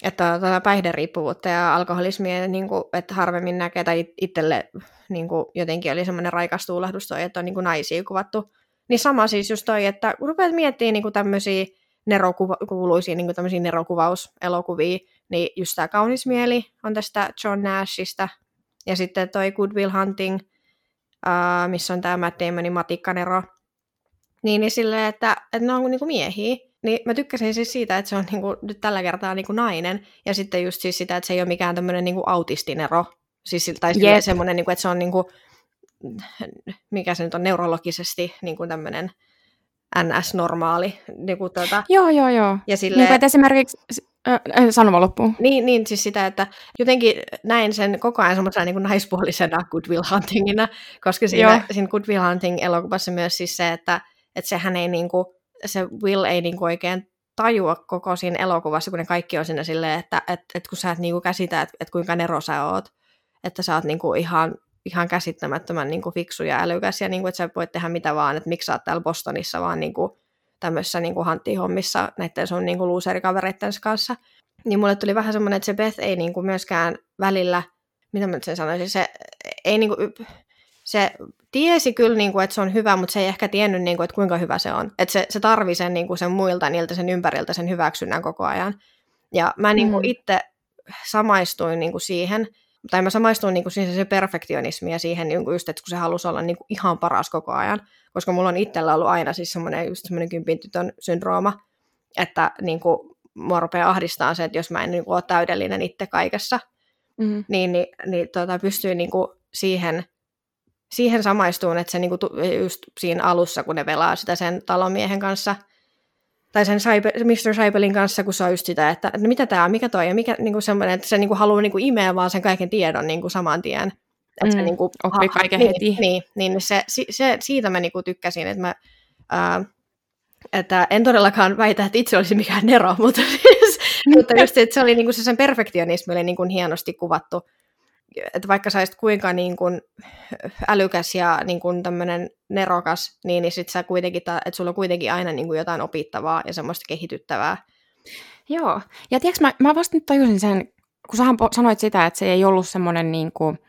että tota päihderiippuvuutta ja alkoholismia, niin kuin, että harvemmin näkee, tai it- itselle niin kuin, jotenkin oli semmoinen raikas tuulahdus toi, että on niin kuin naisia kuvattu. Niin sama siis just toi, että kun rupeat miettimään niin kuin tämmöisiä nerokuuluisia niin kuin nerokuvauselokuvia, niin just tämä Kaunis mieli on tästä John Nashista, ja sitten toi Good Will Hunting, uh, missä on tämä Matt Damonin matikkanero, niin, niin silleen, että, että ne on niinku miehiä. Niin mä tykkäsin siis siitä, että se on niinku, nyt tällä kertaa niinku nainen. Ja sitten just siis sitä, että se ei ole mikään tämmöinen niinku autistinero. Siis, tai Jep. semmoinen, niinku, että se on niinku, mikä se nyt on neurologisesti niinku tämmöinen NS-normaali. Niin kuin tota, Joo, joo, joo. ja Silleen... Niin kuin, että esimerkiksi, äh, sanoma loppuun. Niin, niin, siis sitä, että jotenkin näin sen koko ajan semmoisena niin kuin naispuolisena Good Will Huntingina, koska siinä, siinä Good Will Hunting-elokuvassa myös siis se, että, että sehän ei niin kuin, se Will ei niin kuin oikein tajua koko siinä elokuvassa, kun ne kaikki on siinä silleen, että et, et kun sä et niinku käsitä, että et kuinka nero sä oot, että sä oot niinku ihan, ihan käsittämättömän niinku fiksu ja älykäs ja niinku, että sä voit tehdä mitä vaan, että miksi sä oot täällä Bostonissa vaan niinku tämmöisessä niinku hanttihommissa näiden sun niinku loserikavereitten kanssa. Niin mulle tuli vähän semmoinen, että se Beth ei niinku myöskään välillä, mitä mä nyt sen sanoisin, se ei niinku, se tiesi kyllä, niin kuin, että se on hyvä, mutta se ei ehkä tiennyt, niin kuin, että kuinka hyvä se on. Että se, se tarvii sen, niin kuin, sen muilta, niiltä sen ympäriltä sen hyväksynnän koko ajan. Ja mä niin kuin, mm. itse samaistuin niin kuin, siihen, tai mä samaistuin niin kuin, siihen se perfektionismi ja siihen, niin kuin, just, että kun se halusi olla niin kuin, ihan paras koko ajan. Koska mulla on itsellä ollut aina siis semmoinen, just semmoinen kympintytön syndrooma, että niin kuin, mua rupeaa ahdistaa se, että jos mä en niin kuin, ole täydellinen itse kaikessa, mm. niin, niin, niin tota, pystyy niin kuin, siihen siihen samaistuun, että se niinku, just siinä alussa, kun ne pelaa sitä sen talomiehen kanssa, tai sen Mr. Saibelin kanssa, kun se on just sitä, että, että mitä tämä on, mikä toi, ja mikä niinku semmoinen, että se niinku haluaa niinku imeä vaan sen kaiken tiedon niinku saman tien. Että mm, se niinku, oppii kaiken niin, heti. Niin, niin se, se, siitä mä niinku tykkäsin, että mä, ää, että en todellakaan väitä, että itse olisi mikään nero, mutta, siis, mutta just, että se oli niinku se sen perfektionismi oli niinku hienosti kuvattu että vaikka sä olisit kuinka niin kuin älykäs ja niin kuin tämmöinen nerokas, niin, niin sit sä kuitenkin, että sulla on kuitenkin aina niin kuin jotain opittavaa ja semmoista kehityttävää. Joo, ja tiedätkö, mä, mä vasta nyt tajusin sen, kun sä sanoit sitä, että se ei ollut semmoinen niin kuin,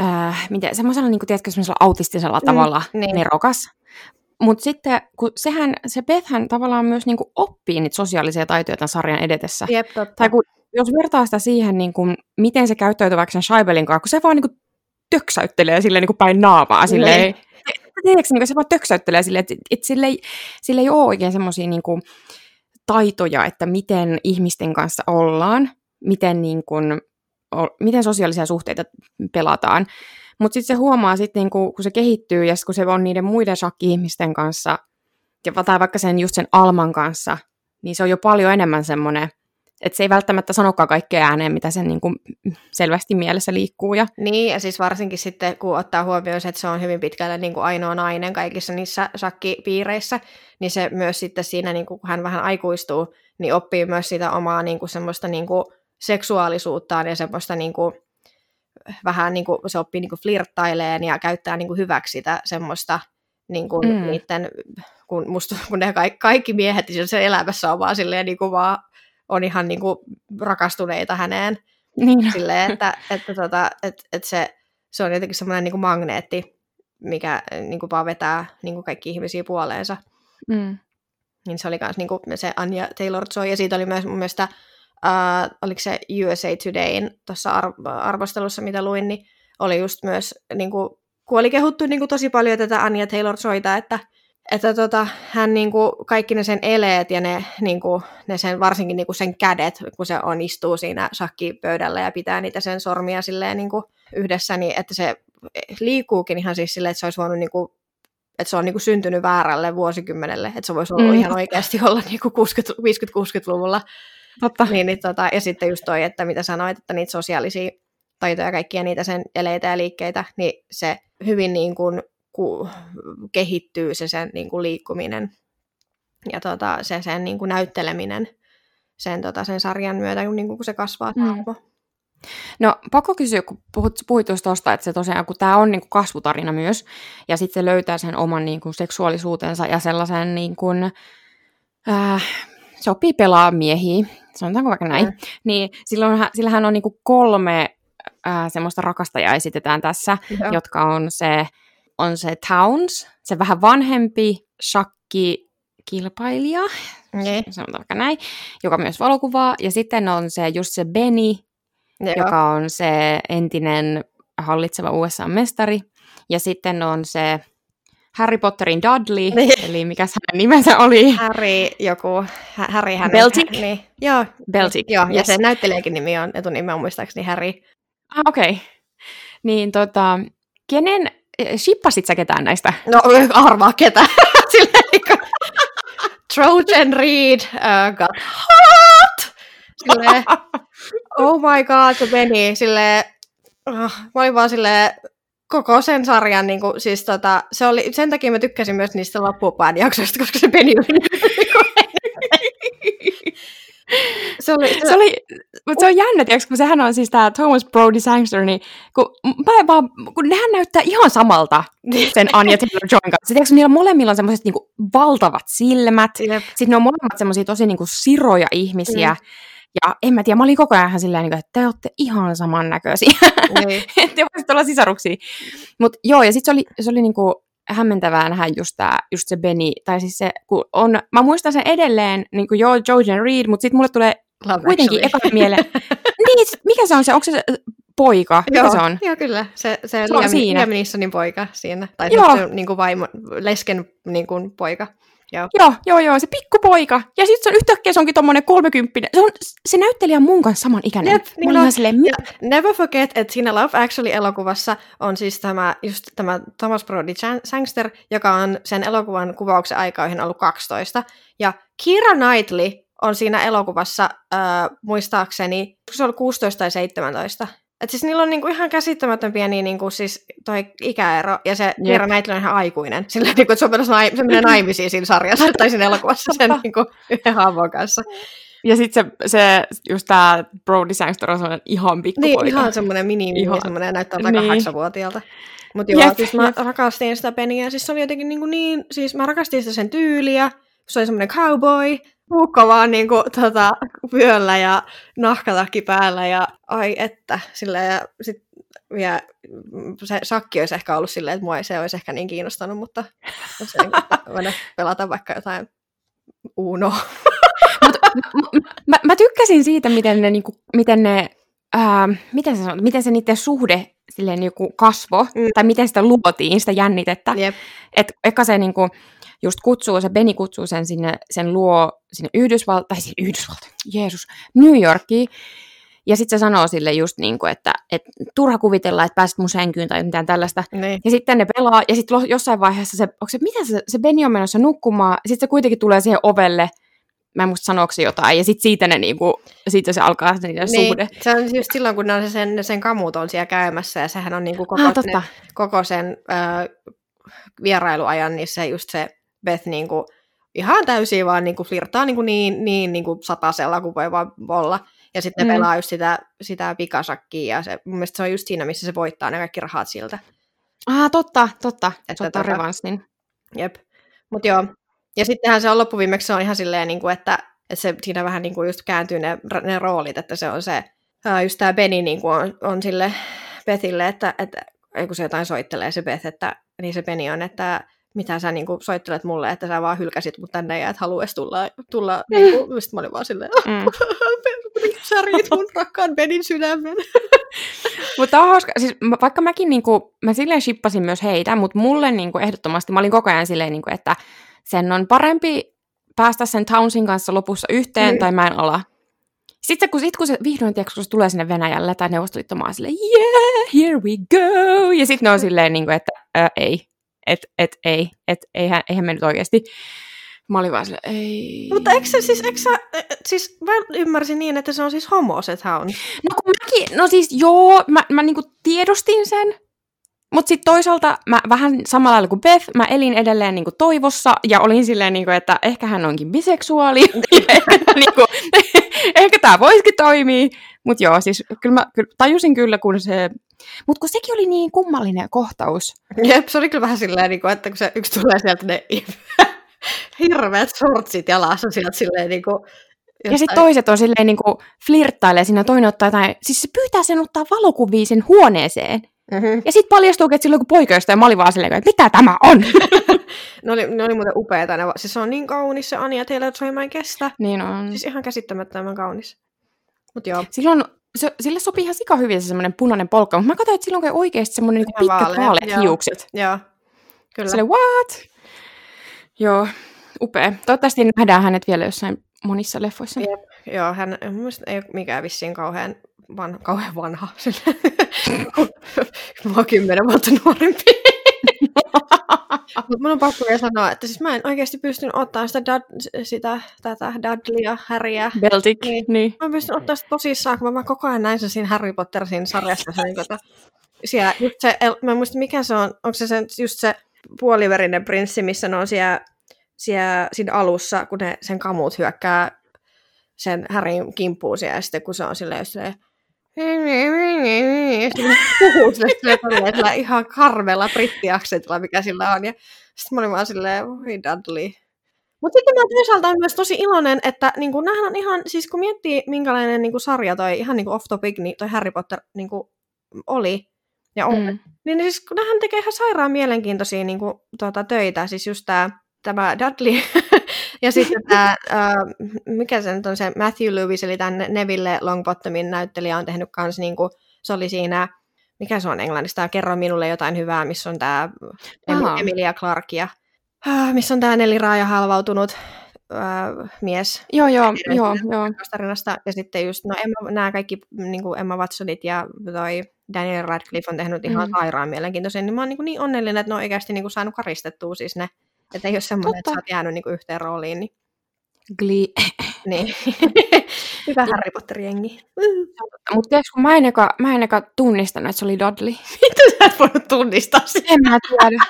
äh, miten, semmoisella, niin kuin, tiedätkö, semmoisella autistisella mm, tavalla niin. nerokas. Mutta sitten, kun sehän, se Bethhän tavallaan myös niin kuin oppii niitä sosiaalisia taitoja tämän sarjan edetessä. Jep, totta. Tai kun jos vertaa sitä siihen, niin kuin, miten se käyttäytyy vaikka sen Scheibelin kanssa, kun se vaan niin kuin, töksäyttelee silleen niin kuin päin naamaa. Silleen, niin. Tiedätkö, niin se vaan töksäyttelee silleen, että, että sille, ei, sille ei ole oikein semmoisia niin kuin, taitoja, että miten ihmisten kanssa ollaan, miten, niin kuin, miten sosiaalisia suhteita pelataan. Mutta sitten se huomaa, sit, niin kun, se kehittyy ja kun se on niiden muiden shakki-ihmisten kanssa, tai vaikka sen just sen Alman kanssa, niin se on jo paljon enemmän semmoinen että se ei välttämättä sanokaan kaikkea ääneen, mitä sen niin selvästi mielessä liikkuu. Ja... Niin, ja siis varsinkin sitten, kun ottaa huomioon se, että se on hyvin pitkälle niin kuin ainoa nainen kaikissa niissä shakkipiireissä, niin se myös sitten siinä, niin kuin, kun hän vähän aikuistuu, niin oppii myös sitä omaa niin kuin semmoista niin kuin seksuaalisuuttaan ja semmoista niin kuin, vähän niin kuin, se oppii niin kuin flirttaileen ja käyttää niin kuin hyväksi sitä semmoista niin kuin mm. niiden, kun, musta, kun ne kaikki, kaikki miehet niin se elämässä on vaan silleen niin kuin vaan on ihan niin kuin rakastuneita häneen. Niin. Silleen, että, että, tota, että, että se, se on jotenkin semmoinen niin kuin magneetti, mikä niin kuin vaan vetää niin kuin kaikki ihmisiä puoleensa. Mm. Niin se oli myös niin kuin se Anja Taylor-Joy, ja siitä oli myös mun mielestä, uh, oliko se USA Todayn tuossa ar- arvostelussa, mitä luin, niin oli just myös, niin kuin, kun oli kehuttu niin kuin tosi paljon tätä Anja Taylor-Joyta, että että tota, hän niinku, kaikki ne sen eleet ja ne, niinku, ne sen, varsinkin niinku sen kädet, kun se on istuu siinä shakkipöydällä ja pitää niitä sen sormia silleen niinku yhdessä, niin että se liikkuukin ihan siis silleen, että se olisi voinut niinku, että se on niinku syntynyt väärälle vuosikymmenelle, että se voisi olla mm. ihan oikeasti olla niinku 50-60-luvulla. Totta. Niin, niin, tota, ja sitten just toi, että mitä sanoit, että niitä sosiaalisia taitoja, kaikkia niitä sen eleitä ja liikkeitä, niin se hyvin niin kuin ku, kehittyy se sen niin kuin liikkuminen ja tota, se sen niin kuin näytteleminen sen, tota, sen sarjan myötä, niin kuin, kun se kasvaa mm. No pakko kysyä, kun puhut, puhuit tuosta, että se tosiaan, kun tämä on niin kuin kasvutarina myös, ja sitten se löytää sen oman niin kuin, seksuaalisuutensa ja sellaisen, niin kuin, äh, se oppii pelaa miehiä, sanotaanko vaikka näin, mm. niin silloin, sillähän on niin kuin kolme äh, semmoista rakastajaa esitetään tässä, Joo. jotka on se on se Towns, se vähän vanhempi shakki kilpailija, niin. sanotaan vaikka näin, joka myös valokuvaa. Ja sitten on se just se Benny, Joo. joka on se entinen hallitseva USA-mestari. Ja sitten on se Harry Potterin Dudley, niin. eli mikä hänen nimensä oli? Harry joku, Harry hänen... Beltic? Niin, joo. Beltic, Joo, yes. ja se näyttelijäkin nimi on etunimi on muistaakseni Harry. Ah, okei. Okay. Niin tota, kenen shippasit sä ketään näistä? No arvaa ketä. Silleen, Trojan Reed uh, got hot! Silleen, oh my god, se meni silleen, uh, mä olin vaan silleen, koko sen sarjan, niin kuin, siis tota, se oli, sen takia mä tykkäsin myös niistä loppupään jaksoista, koska se meni se oli, se, se oli, mutta se on jännä, tiiäks, kun sehän on siis tämä Thomas Brody Sangster, niin kun, mä vaan, kun nehän näyttää ihan samalta sen Anya Taylor-Joyn kanssa. Tiiäks, niillä molemmilla on semmoiset niinku valtavat silmät, Jep. sitten ne on molemmat semmoisia tosi niinku siroja ihmisiä, mm. Ja en mä tiedä, mä olin koko ajan silleen, niinku, että te olette ihan samannäköisiä. Niin. te voisitte olla sisaruksia. Mutta joo, ja sitten se oli, se oli niinku hämmentävää nähdä just, tää, just se Benny, tai siis se, kun on, mä muistan sen edelleen, niin kuin joo, Jojen Reed, mutta sitten mulle tulee Love kuitenkin eka mieleen, niin, mikä se on se, onko se poika, mikä joo, se on? Joo, kyllä, se, se, se Liam, Liam Neesonin poika siinä, tai joo. se niin kuin vaimo, lesken niin kuin poika. Joo. joo, joo, joo, se pikkupoika. Ja sitten se on yhtäkkiä se onkin tommonen kolmekymppinen. Se, on, se näyttelijä on mun kanssa saman ikäinen. Jep, niin no, silleen, ja never forget, että siinä Love Actually-elokuvassa on siis tämä, just tämä Thomas Brody Sangster, joka on sen elokuvan kuvauksen aikoihin ollut 12. Ja Kira Knightley on siinä elokuvassa, äh, muistaakseni, se oli 16 tai 17. Et siis niillä on niinku ihan käsittämätön pieni niinku siis toi ikäero, ja se Kiira Knightley on ihan aikuinen. Sillä niinku, että se on naim- se menee naimisiin siinä sarjassa tai siinä elokuvassa sen niinku yhden haavon kanssa. Ja sitten se, se, just tää Brody Sangster on semmoinen ihan pikkupoika. Niin, ihan semmoinen mini ihan. semmoinen näyttää aika niin. kahdeksanvuotiaalta. Mutta joo, jep, siis mä jep. rakastin sitä peniä. Siis se oli jotenkin niin, niin siis mä rakastin sitä sen tyyliä. Se oli semmoinen cowboy, puukko vaan niin kuin, tota, vyöllä ja nahkatakki päällä ja ai että. Sillä ja sit vielä se sakki olisi ehkä ollut silleen, että mua ei se olisi ehkä niin kiinnostanut, mutta jos ei pelata vaikka jotain Uno. Mut, mä, mä, tykkäsin siitä, miten ne, niinku, miten ne ää, miten, se sanoo, miten se niiden suhde silleen niinku kasvo, mm. tai miten sitä luotiin, sitä jännitettä. Yep. Et eka se niinku, just kutsuu, se Beni kutsuu sen sinne, sen luo sinne Yhdysvalta, tai siis Yhdysvalta, Jeesus, New Yorkiin, ja sitten se sanoo sille just niin kuin, että, että turha kuvitella, että pääset mun sänkyyn tai mitään tällaista. Niin. Ja sitten ne pelaa, ja sitten jossain vaiheessa se, onko se, mitä se, se Beni on menossa nukkumaan, ja sitten se kuitenkin tulee siihen ovelle, mä en muista sanoiko se jotain, ja sitten siitä ne niinku, siitä se alkaa se niiden niin, suhde. Se on just silloin, kun ne on sen, sen kamut on siellä käymässä, ja sehän on niinku koko, ah, ne, koko sen ö, vierailuajan, niin se just se Beth niin kuin, ihan täysin vaan niin kuin flirtaa niin, kuin niin, niin, niin kuin satasella kuin voi vaan olla. Ja sitten mm. pelaa just sitä, sitä pikasakkia, ja se, mun mielestä se on just siinä, missä se voittaa ne kaikki rahat siltä. Ah, totta, totta. Että se ottaa tota, revanssin. Jep. Mut joo. Ja sittenhän se on loppuviimeksi se on ihan silleen, niin kuin, että, että se siinä vähän niin kuin just kääntyy ne, ne roolit, että se on se, just tämä Benny niin kuin on, on sille Bethille, että, että kun se jotain soittelee se Beth, että niin se Benny on, että mitä sä niin kuin, soittelet mulle, että sä vaan hylkäsit mut tänne ja et halua tulla, tulla mm. niin kuin, mä olin vaan silleen, mm. sä riit mun rakkaan Benin sydämen. mutta on hauska, siis vaikka mäkin niin kuin, mä silleen shippasin myös heitä, mutta mulle niin kuin, ehdottomasti, mä olin koko ajan silleen, niin kuin, että sen on parempi päästä sen Townsin kanssa lopussa yhteen, mm. tai mä en ala. Sitten kun, sit, kun se vihdoin tiedätkö, kun se tulee sinne Venäjälle tai Neuvostoliittomaan silleen, yeah, here we go. Ja sitten ne on silleen, niin kuin, että ei, että et, ei, että eihän, eihän me nyt oikeasti. Mä olin vaan sille, ei. Mutta eikö se siis, eikö sä, e, siis mä ymmärsin niin, että se on siis homo se town. No kun mäkin, no siis joo, mä, mä niinku tiedostin sen, mutta sitten toisaalta mä vähän samalla lailla kuin Beth, mä elin edelleen niinku toivossa ja olin silleen, niinku, että ehkä hän onkin biseksuaali. niinku, ehkä tämä voisikin toimia. Mutta joo, siis kyllä mä kyllä, tajusin kyllä, kun se... Mutta kun sekin oli niin kummallinen kohtaus. Jep, se oli kyllä vähän silleen, niin kuin, että kun se yksi tulee sieltä ne hirveät shortsit jalassa sieltä silleen niin kuin, Jostain. Ja sitten toiset on silleen niin kuin flirttailee siinä, toinen ottaa jotain, siis se pyytää sen ottaa valokuvia sen huoneeseen. Mm-hmm. Ja sitten paljastuu, että sillä on joku poikaista, ja mä olin vaan silleen, että mitä tämä on? ne, oli, ne oli muuten upeita. Ne, siis se on niin kaunis se Anja teillä, että mä en kestä. Niin on. Siis ihan käsittämättömän kaunis. Mut joo. Silloin, se, sille sopii ihan sika hyvin se semmoinen punainen polkka, mutta mä katsoin, että silloin on oikeasti semmoinen niin pitkät vaaleat hiukset. Joo, kyllä. Sille, what? Joo, upea. Toivottavasti nähdään hänet vielä jossain monissa leffoissa. Jep. Joo, hän ei ole mikään vissiin kauhean, van, kauhean vanha. Mua kymmenen vuotta nuorempi. Mutta mun on pakko vielä sanoa, että siis mä en oikeasti pystynyt ottaa sitä, dad, sitä tätä Dudleya, Harryä. Beltic, niin. niin. Mä en pystynyt ottaa sitä tosissaan, kun mä koko ajan näin sen siinä Harry Potter siinä sarjassa. Se, niin kuin, siellä, just se, mä en muista mikä se on, onko se sen, just se puoliverinen prinssi, missä ne on siellä, siellä siinä alussa, kun ne sen kamut hyökkää sen Harryn kimppuun siellä, ja sitten kun se on silleen, silleen puhuu sille ihan karmella brittiaksentilla, mikä sillä on. Ja sitten mä olin vaan silleen, voi Dudley. Mutta sitten mä toisaalta olen myös tosi iloinen, että niin kuin, on ihan, siis kun miettii minkälainen niin kuin, sarja toi ihan niin off topic, niin toi Harry Potter niin kuin, oli ja on, mm. niin siis kun nähän tekee ihan sairaan mielenkiintoisia niin kuin, tuota, töitä, siis just tämä tämä Dudley ja sitten tämä, uh, mikä se nyt on se Matthew Lewis, eli tämän Neville Longbottomin näyttelijä on tehnyt kanssa, niin kuin, se oli siinä, mikä se on englannista, kerro minulle jotain hyvää, missä on tämä Emilia Clark ja uh, missä on tämä neliraaja halvautunut uh, mies. Joo, joo, joo, joo. Tarinasta. Ja sitten just, no Emma, nämä kaikki niin kuin Emma Watsonit ja toi Daniel Radcliffe on tehnyt ihan mm. sairaan mielenkiintoisen, niin mä oon niin, niin onnellinen, että ne on oikeasti niin kuin saanut karistettua siis ne että ei ole semmoinen, että sä oot jäänyt niinku yhteen rooliin. Niin... Glee. niin. Hyvä Harry Potter-jengi. Mutta kun mä en, eka, mä en eka tunnistanut, että se oli Dudley. Miten sä et voinut tunnistaa sitä? En mä tiedä.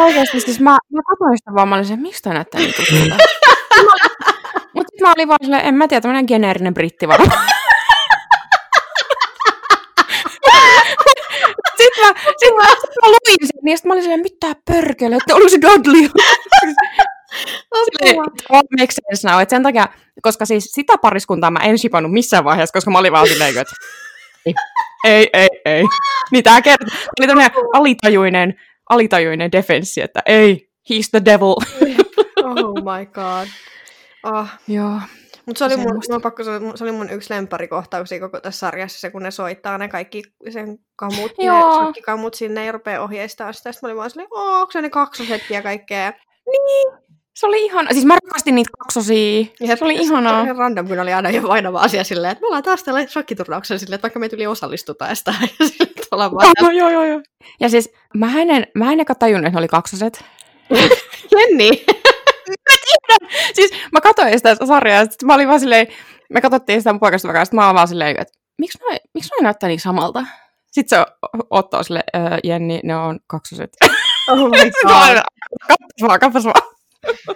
Oikeasti siis mä, mä katsoin sitä vaan, mä olin se, miksi toi näyttää niin tutulta? Mutta sitten mä olin vaan silleen, en mä tiedä, tämmönen geneerinen britti varmaan. sitten mä, mä, luin sen, niin sitten mä olin silleen, mitä pörkele, että oli se Dudley. Silleen, make sense now. Et sen takia, koska siis sitä pariskuntaa mä en shipannut missään vaiheessa, koska mä olin vaan silleen, että ei, ei, ei. Niin tää kertoo. oli tämmöinen alitajuinen, alitajuinen defenssi, että ei, he's the devil. oh my god. Oh. Joo. Mutta se, oli mun, mun pakko, se oli mun yksi lempparikohtauksia koko tässä sarjassa, se kun ne soittaa ne kaikki sen kamut, Joo. ne kamut sinne ja rupeaa ohjeistaa sitä. Sitten mä olin vaan silleen, onko se ne kaksoset ja kaikkea. Niin, se oli ihana. Siis mä rakastin niitä kaksosia. Ja se oli ihanaa. Se random, kun oli aina jo vainava asia silleen, että me ollaan taas tällä shakkiturnauksella silleen, että vaikka me tuli osallistuta sitä. Ja silleen, ollaan vaan... Oh, joo, joo, joo. Ja siis mä en, mä en eka tajunnut, että ne oli kaksoset. Jenni! Siis mä katsoin sitä sarjaa, ja mä olin vaan silleen, me katsottiin sitä mun poikasta vaikka, mä olin vaan silleen, että miksi noi, miksi noi näyttää niin samalta? Sitten se Otto sille, Jenni, ne on kaksoset. Oh my god. kappas vaan, kappas vaan.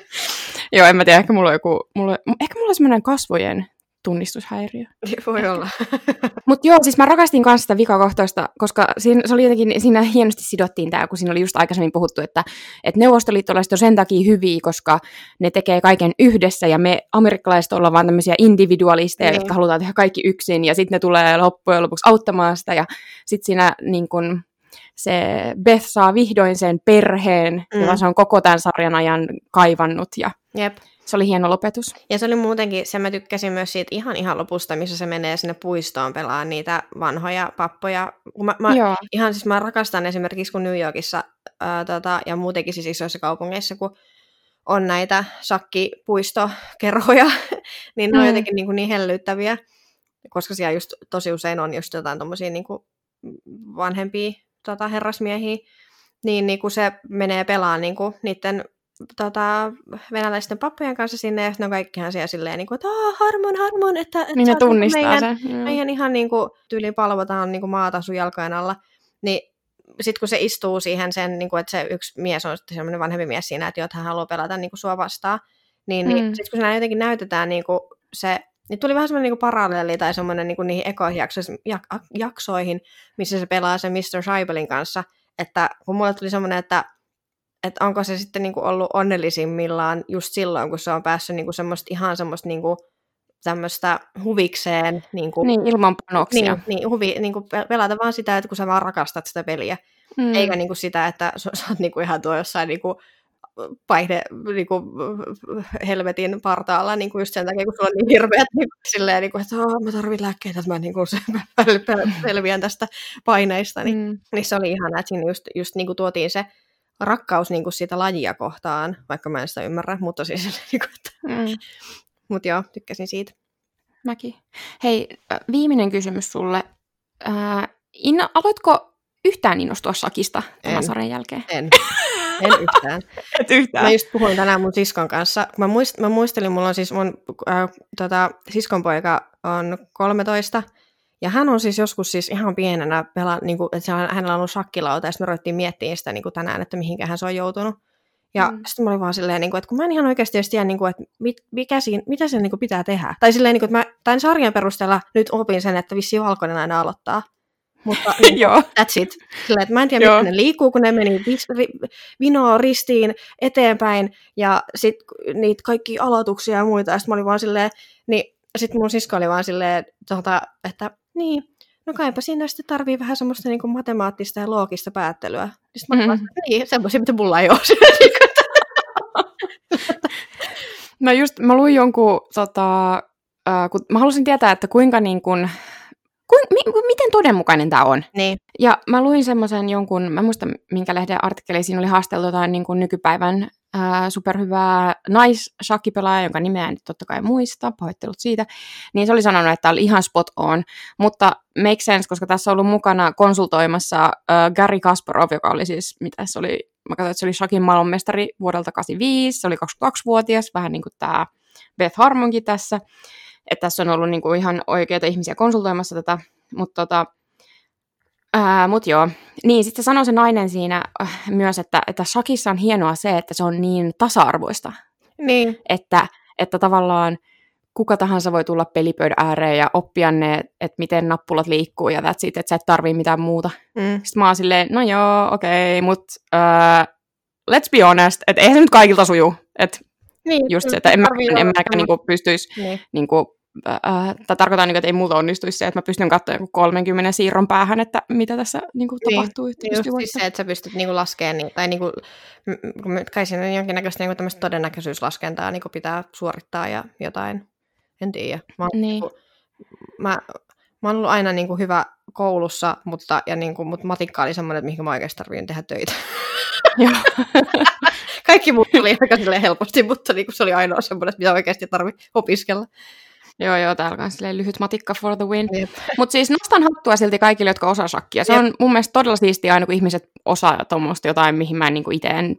Joo, en mä tiedä, ehkä mulla on joku, mulla, ehkä mulla on semmoinen kasvojen tunnistushäiriö. Voi olla. Mutta joo, siis mä rakastin kanssa sitä vikakohtaista, koska siinä, se oli jotenkin, siinä hienosti sidottiin tämä, kun siinä oli just aikaisemmin puhuttu, että, että neuvostoliittolaiset on sen takia hyviä, koska ne tekee kaiken yhdessä ja me amerikkalaiset ollaan vaan tämmöisiä individualisteja, niin. jotka halutaan tehdä kaikki yksin ja sitten ne tulee loppujen lopuksi auttamaan sitä ja sitten siinä niin kun, se Beth saa vihdoin sen perheen, mm. jota se on koko tämän sarjan ajan kaivannut ja Jep. Se oli hieno lopetus. Ja se oli muutenkin, se mä tykkäsin myös siitä ihan ihan lopusta, missä se menee sinne puistoon pelaa niitä vanhoja pappoja. Mä, mä, Joo. Ihan siis mä rakastan esimerkiksi kun New Yorkissa ää, tota, ja muutenkin siis isoissa kaupungeissa, kun on näitä sakkipuistokerhoja, niin ne mm. on jotenkin niin, kuin niin hellyttäviä, koska siellä just tosi usein on just jotain tommosia niin kuin vanhempia tota, herrasmiehiä, niin, niin kun se menee pelaamaan niin kuin niiden tota, venäläisten pappojen kanssa sinne, ja sitten on kaikkihan siellä silleen, niin kuin, että harmon, harmon, että, että niin ne tunnistaa meidän, sen. Meidän ihan niin kuin, tyyli palvotaan niin kuin maata sun jalkojen alla. Niin sitten kun se istuu siihen sen, niin kuin, että se yksi mies on sitten semmoinen vanhempi mies siinä, että, että hän haluaa pelata niin kuin sua vastaan, niin, niin mm. niin sitten kun se jotenkin näytetään niin kuin se niin tuli vähän semmoinen niin paralleeli tai semmoinen niin niihin ekoihin jaksoihin, missä se pelaa sen Mr. Scheibelin kanssa, että kun mulle tuli semmoinen, että että onko se sitten niinku ollut onnellisimmillaan just silloin, kun se on päässyt niinku semmoista ihan semmoista niinku tämmöistä huvikseen. Niinku, niin, ilman panoksia. Niin, niin huvi, niinku pelata vaan sitä, että kun sä vaan rakastat sitä peliä. Mm. Eikä niinku sitä, että sä, sä oot niinku ihan tuo jossain niinku paihde niinku, helvetin partaalla niinku just sen takia, kun sulla on niin hirveät niinku, silleen, niinku, että oh, mä tarvitsen lääkkeitä, että mä niinku, selviän tästä paineista. Niin, mm. niin se oli ihan, että siinä just, just niinku tuotiin se rakkaus niin kuin sitä lajia kohtaan, vaikka mä en sitä ymmärrä, mutta siis niin kuin, että... Mm. Mut joo, tykkäsin siitä. Mäkin. Hei, viimeinen kysymys sulle. Äh, Inna, aloitko yhtään innostua shakista tämän En. sarjan jälkeen? En. En yhtään. Et yhtään. Mä just puhuin tänään mun siskon kanssa. Mä, muist, mä muistelin, mulla on siis mun äh, tota, siskonpoika on 13, ja hän on siis joskus siis ihan pienenä, pela, niin kuin, että hänellä on ollut shakkilauta, ja sitten me ruvettiin miettimään sitä niin kuin tänään, että mihinkä se on joutunut. Ja Mm. sitten mä olin vaan silleen, niin kuin, että kun mä en ihan oikeasti edes tiedä, niin kuin, että mit, mikä siinä, mitä sen niin kuin pitää tehdä. Tai silleen, niin kuin, että mä tämän sarjan perusteella nyt opin sen, että vissi valkoinen aina aloittaa. Mutta niin, Joo. That's it. Sillä, että mä en tiedä, miten ne liikkuu, kun ne meni vis, ri, vinoa ristiin eteenpäin ja sitten niitä kaikki aloituksia ja muita. Ja sitten mä olin vaan silleen, niin sitten mun sisko oli vaan silleen, tota, että niin, no kaipa siinä sitten tarvii vähän semmoista niinku matemaattista ja loogista päättelyä. Sitten mä Mhm. niin, semmoisia, mitä mulla ei ole. Mä just, mä luin jonkun, tota, äh, kun mä halusin tietää, että kuinka niin kun, kuin, mi, miten todenmukainen tämä on. niin, Ja mä luin semmoisen jonkun, mä muista minkä lehden artikkeli, siinä oli haasteltu jotain niin kuin nykypäivän ää, superhyvää naisshakipelaajaa, jonka nimeä en nyt totta kai muista, pahoittelut siitä, niin se oli sanonut, että oli ihan spot on, mutta make sense, koska tässä on ollut mukana konsultoimassa ää, Gary Kasparov, joka oli siis, mitä se oli, mä katsoin, että se oli shakin maailmanmestari vuodelta 85, se oli 22-vuotias, vähän niin kuin tämä Beth Harmonkin tässä, että tässä on ollut niin kuin ihan oikeita ihmisiä konsultoimassa tätä, mutta tota, Ää, mut joo. Niin, sitten sanoi se nainen siinä äh, myös, että, että shakissa on hienoa se, että se on niin tasa-arvoista, niin, että, että tavallaan kuka tahansa voi tulla pelipöydän ääreen ja oppia ne, että miten nappulat liikkuu ja that's it, että sä et tarvii mitään muuta. mm, Sitten mä oon silleen, no joo, okei, okay, mut uh, let's be honest, että eihän se nyt kaikilta suju. Että niin. just se, että en, mä, en mäkään niinku pystyisi Niin. niinku, äh, tai tarkoitan, niinku, että ei multa onnistuisi se, että mä pystyn katsoa joku 30 siirron päähän, että mitä tässä niinku, Niin, tapahtuu. että Niin just siis se, että sä pystyt niinku laskemaan, niin, tai kun me- kai siinä on jonkinnäköistä niinku tämmöistä todennäköisyyslaskentaa niinku pitää suorittaa ja jotain, en tiedä. Mä, oon Niin. niinku- mä, mä oon ollut aina niinku hyvä koulussa, mutta, ja niinku, mut matikka oli semmoinen, että mihin mä oikeasti tarvitsen tehdä töitä. Joo. Kaikki muut tuli aika helposti, mutta niinku se oli ainoa semmoinen, mitä oikeasti tarvii opiskella. Joo, joo, täällä on silleen lyhyt matikka for the win. Jep. Mutta siis nostan hattua silti kaikille, jotka osaa shakkia. Se Jep. on mun mielestä todella siistiä aina, kun ihmiset osaa tuommoista jotain, mihin mä en niinku itse en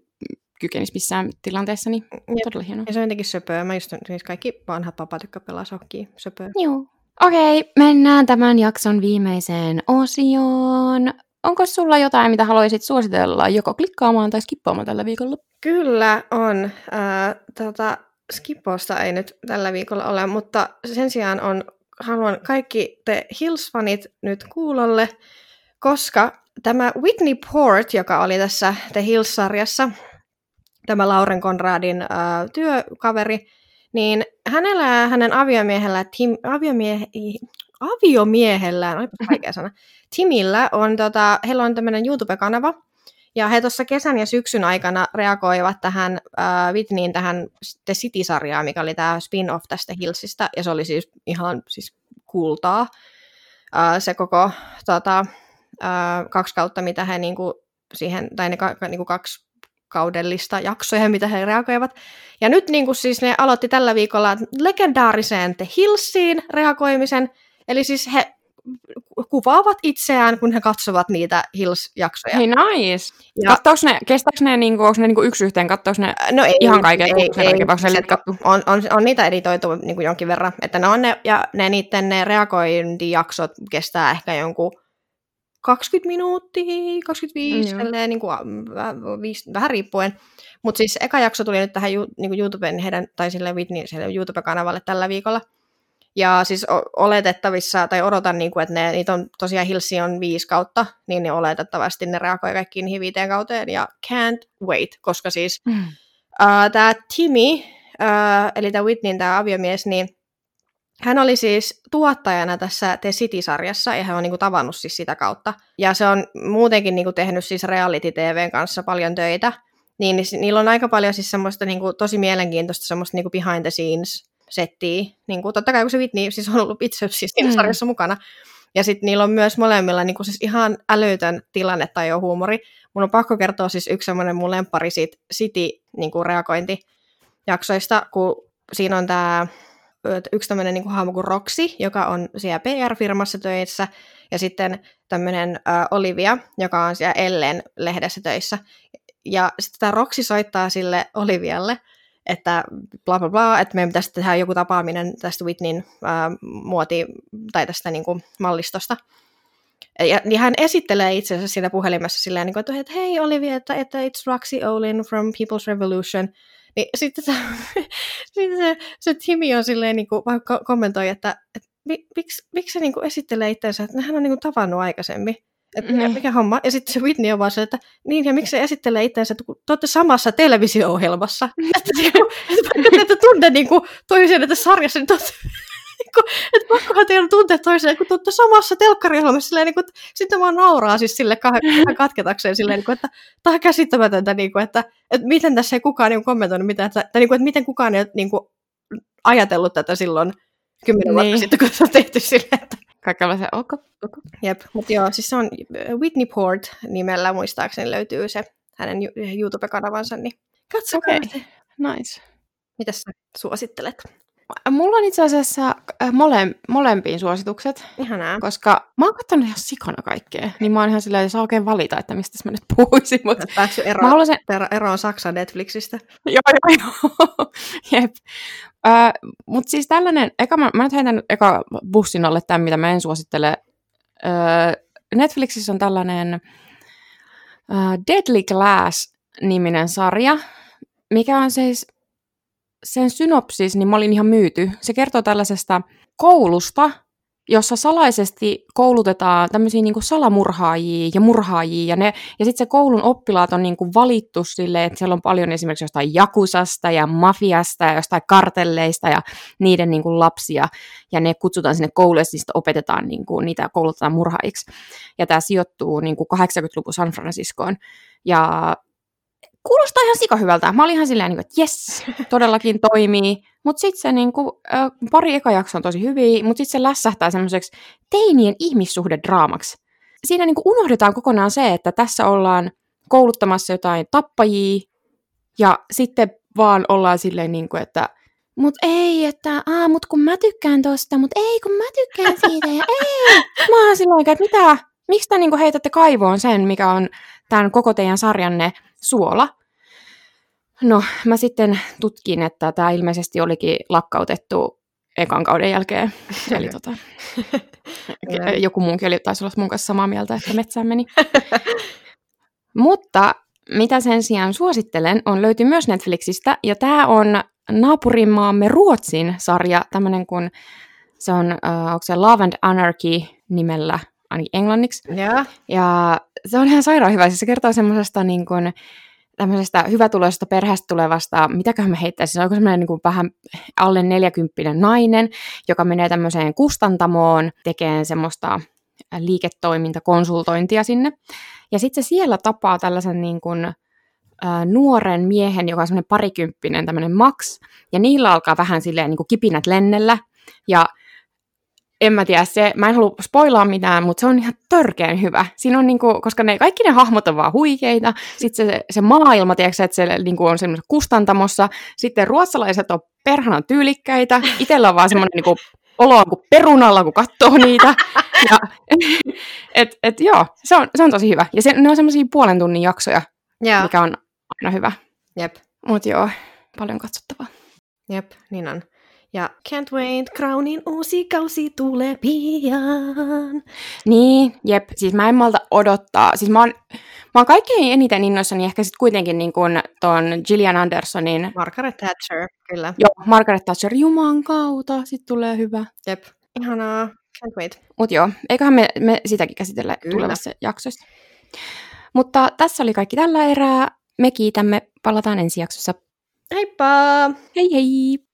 kykenisi missään tilanteessa, niin Jep. todella hienoa. Ja se on jotenkin söpöä. Mä just, siis kaikki vanhat papat, jotka pelaa shokkia, söpöä. Joo. Okei, mennään tämän jakson viimeiseen osioon. Onko sulla jotain, mitä haluaisit suositella joko klikkaamaan tai skippaamaan tällä viikolla? Kyllä on. Ää, tota, Skipposta ei nyt tällä viikolla ole, mutta sen sijaan on, haluan kaikki te Hills-fanit nyt kuulolle, koska tämä Whitney Port, joka oli tässä The Hills-sarjassa, tämä Lauren Conradin ää, työkaveri, niin hänellä ja hänen aviomiehellä, Tim, aviomiehe, aviomiehellään, olipa vaikea sana, Timillä on, tota, heillä on tämmöinen YouTube-kanava, ja he tuossa kesän ja syksyn aikana reagoivat tähän äh, Whitneyin tähän The City-sarjaan, mikä oli tämä spin-off tästä Hillsistä, ja se oli siis ihan siis kultaa. Äh, se koko tota, äh, kaksi kautta, mitä he niinku siihen, tai ne ka, niinku kaksi kaudellista jaksoja, mitä he reagoivat. Ja nyt niinku siis ne aloitti tällä viikolla legendaariseen The Hillsiin reagoimisen, eli siis he kuvaavat itseään, kun he katsovat niitä Hills-jaksoja. Hei, nice. Ja- Kattooks ne, kestääkö ne, niinku, onko ne niinku yksi yhteen, kattooks ne No ei, ihan kaiken ei, ei, se- litkattu? on, on, on, niitä editoitu niin kuin jonkin verran, että ne on ne, ja ne niiden ne reagointijaksot kestää ehkä jonkun 20 minuuttia, 25, Mm, joo. niin kuin, viisi, vähän riippuen. Mutta siis eka jakso tuli nyt tähän niin YouTubeen heidän, tai sille Whitney sille YouTube-kanavalle tällä viikolla. Ja siis oletettavissa, tai odotan, niin kuin, että ne, niitä on tosiaan Hilsi on viisi kautta, niin ne oletettavasti ne reagoi kaikkiin niihin viiteen kauteen, ja can't wait, koska siis Mm. Uh, tämä Timmy, uh, eli tämä Whitneyn tämä aviomies, niin hän oli siis tuottajana tässä The City-sarjassa, ja hän on niinku tavannut siis sitä kautta. Ja se on muutenkin niinku tehnyt siis reality-tvn kanssa paljon töitä. Niin ni- niillä on aika paljon siis semmoista niinku tosi mielenkiintoista semmoista niinku behind the scenes settiä. Niinku, totta kai kun se Whitney siis on ollut itse siis siinä Mm. sarjassa mukana. Ja sitten niillä on myös molemmilla niinku siis ihan älytön tilanne tai jo huumori. Mun on pakko kertoa siis yksi semmoinen mun lemppari siitä City niinku reagointijaksoista, kun siinä on tämä yksi tämmöinen niin hahmo kuin Roxy, joka on siellä PR-firmassa töissä, ja sitten tämmöinen äh, Olivia, joka on siellä Ellen lehdessä töissä. Ja sitten tämä Roxy soittaa sille Olivialle, että bla bla bla, että meidän pitäisi tehdä joku tapaaminen tästä Whitneyn äh, muoti- tai tästä niin kuin, mallistosta. Ja, niin hän esittelee itse asiassa siinä puhelimessa silleen, niin kuin, että hei Olivia, että, että it's Roxy Olin from People's Revolution. Niin sitten, se, sitten se, se Timi on silleen, niin kuin, kommentoi, että, että miksi, miksi se niin kuin esittelee itsensä, että hän on niin kuin tavannut aikaisemmin. Että mikä, mm. mikä homma? Ja sitten se Whitney on vaan se, että niin, ja miksi se esittelee itseänsä, että kun te olette samassa televisio-ohjelmassa. että, niinku, että vaikka te ette tunne niin kuin, toisen että sarjassa, niin te olette, niin että pakkohan teidän tuntea toiseen, kun te olette samassa telkkariohjelmassa, silleen, niin kuin, että sitten vaan nauraa siis sille kahden katketakseen, silleen, niin kuin, että tämä on käsittämätöntä, niin kuin, että, että miten tässä ei kukaan niin kommentoinut mitään, että, että, niin kuin, että miten kukaan ei niin kuin, ajatellut tätä silloin kymmenen niin. vuotta sitten, kun se on tehty silleen, että Kaikella se ok, ok. Jep, mutta joo, siis se on Whitney Port nimellä muistaakseni löytyy se hänen YouTube-kanavansa, niin katsokaa okay. se. Nice. Mitä sä suosittelet? Mulla on itse asiassa äh, mole, molempiin suositukset. Ihanaa. Koska mä oon katsonut ihan sikana kaikkea, niin mä oon ihan silleen, että saa oikein valita, että mistä mä nyt puhuisin. Mutta päässyt eroon, haluaisin... eroon Saksan Netflixistä. joo, joo, joo. Jep. Äh, mutta siis tällainen, eka, mä, mä nyt heitän eka bussin alle tämän, mitä mä en suosittele. Äh, Netflixissä on tällainen äh, Deadly Glass-niminen sarja, mikä on siis sen synopsis, niin mä olin ihan myyty. Se kertoo tällaisesta koulusta, jossa salaisesti koulutetaan tämmöisiä niin salamurhaajia ja murhaajia, ja, ne, ja sitten se koulun oppilaat on niin kuin valittu silleen, että siellä on paljon esimerkiksi jostain jakusasta ja mafiasta ja jostain kartelleista ja niiden niin kuin lapsia, ja ne kutsutaan sinne kouluun, ja opetetaan, niin kuin, niitä koulutetaan murhaajiksi. Ja tämä sijoittuu niin kuin 80-luvun San Franciscoon, ja kuulostaa ihan sika hyvältä. Mä olin ihan silleen, niinku, että jes, todellakin toimii. Mutta sitten se kuin, pari eka jakso on tosi hyviä, mutta sitten se lässähtää semmoiseksi teinien ihmissuhdedraamaksi. Siinä niin kuin unohdetaan kokonaan se, että tässä ollaan kouluttamassa jotain tappajia, ja sitten vaan ollaan silleen, kuin, että mut ei, että aa, mut kun mä tykkään tosta, mut ei, kun mä tykkään siitä, ja ei. Mä oon silloin, että mitä, miksi te niin heitätte kaivoon sen, mikä on tämän koko teidän sarjanne suola. No, mä sitten tutkin, että tämä ilmeisesti olikin lakkautettu ekan kauden jälkeen. Eli tota, joku muunkin oli, taisi olla mun kanssa samaa mieltä, että metsään meni. Mutta mitä sen sijaan suosittelen, on löytyy myös Netflixistä, ja tämä on naapurimaamme Ruotsin sarja, tämmöinen kuin se on, uh, onko se Love and Anarchy nimellä, ainakin englanniksi. Yeah. Ja se on ihan sairaan hyvä. Siis se kertoo semmoisesta niin kuin, tämmöisestä hyvätuloisesta perheestä tulevasta, mitäköhän mä heittäisin, se on semmoinen niin kuin vähän alle 40 nainen, joka menee tämmöiseen kustantamoon tekemään semmoista liiketoimintakonsultointia sinne. Ja sitten se siellä tapaa tällaisen niin kuin, nuoren miehen, joka on semmoinen parikymppinen, tämmöinen Max, ja niillä alkaa vähän silleen niin kuin kipinät lennellä, ja en mä tiedä, se, mä en halua spoilaa mitään, mutta se on ihan törkeän hyvä. Siinä on niinku, koska ne, kaikki ne hahmot on vaan huikeita, sitten se, se maailma, tiedätkö, että se niinku on semmoisessa kustantamossa, sitten ruotsalaiset on perhanan tyylikkäitä, itsellä on vaan semmoinen niinku, olo on kuin perunalla, kun katsoo niitä. Ja, et, et, joo, se on, se on tosi hyvä. Ja se, ne on semmoisia puolen tunnin jaksoja, yeah. mikä on aina hyvä. Jep. Mutta joo, paljon katsottavaa. Jep, niin on. Ja Can't Wait, Crownin uusi kausi tulee pian. Niin, jep. Siis mä en malta odottaa. Siis mä oon, mä oon kaikkein eniten innoissani ehkä sitten kuitenkin niin kuin ton Gillian Andersonin... Margaret Thatcher, kyllä. Joo, Margaret Thatcher, juman kautta, sit tulee hyvä. Jep, ihanaa. Can't wait. Mut joo, eiköhän me, me sitäkin käsitellä kyllä. tulevassa jaksossa. Mutta tässä oli kaikki tällä erää. Me kiitämme. Palataan ensi jaksossa. Heippa! Hei hei!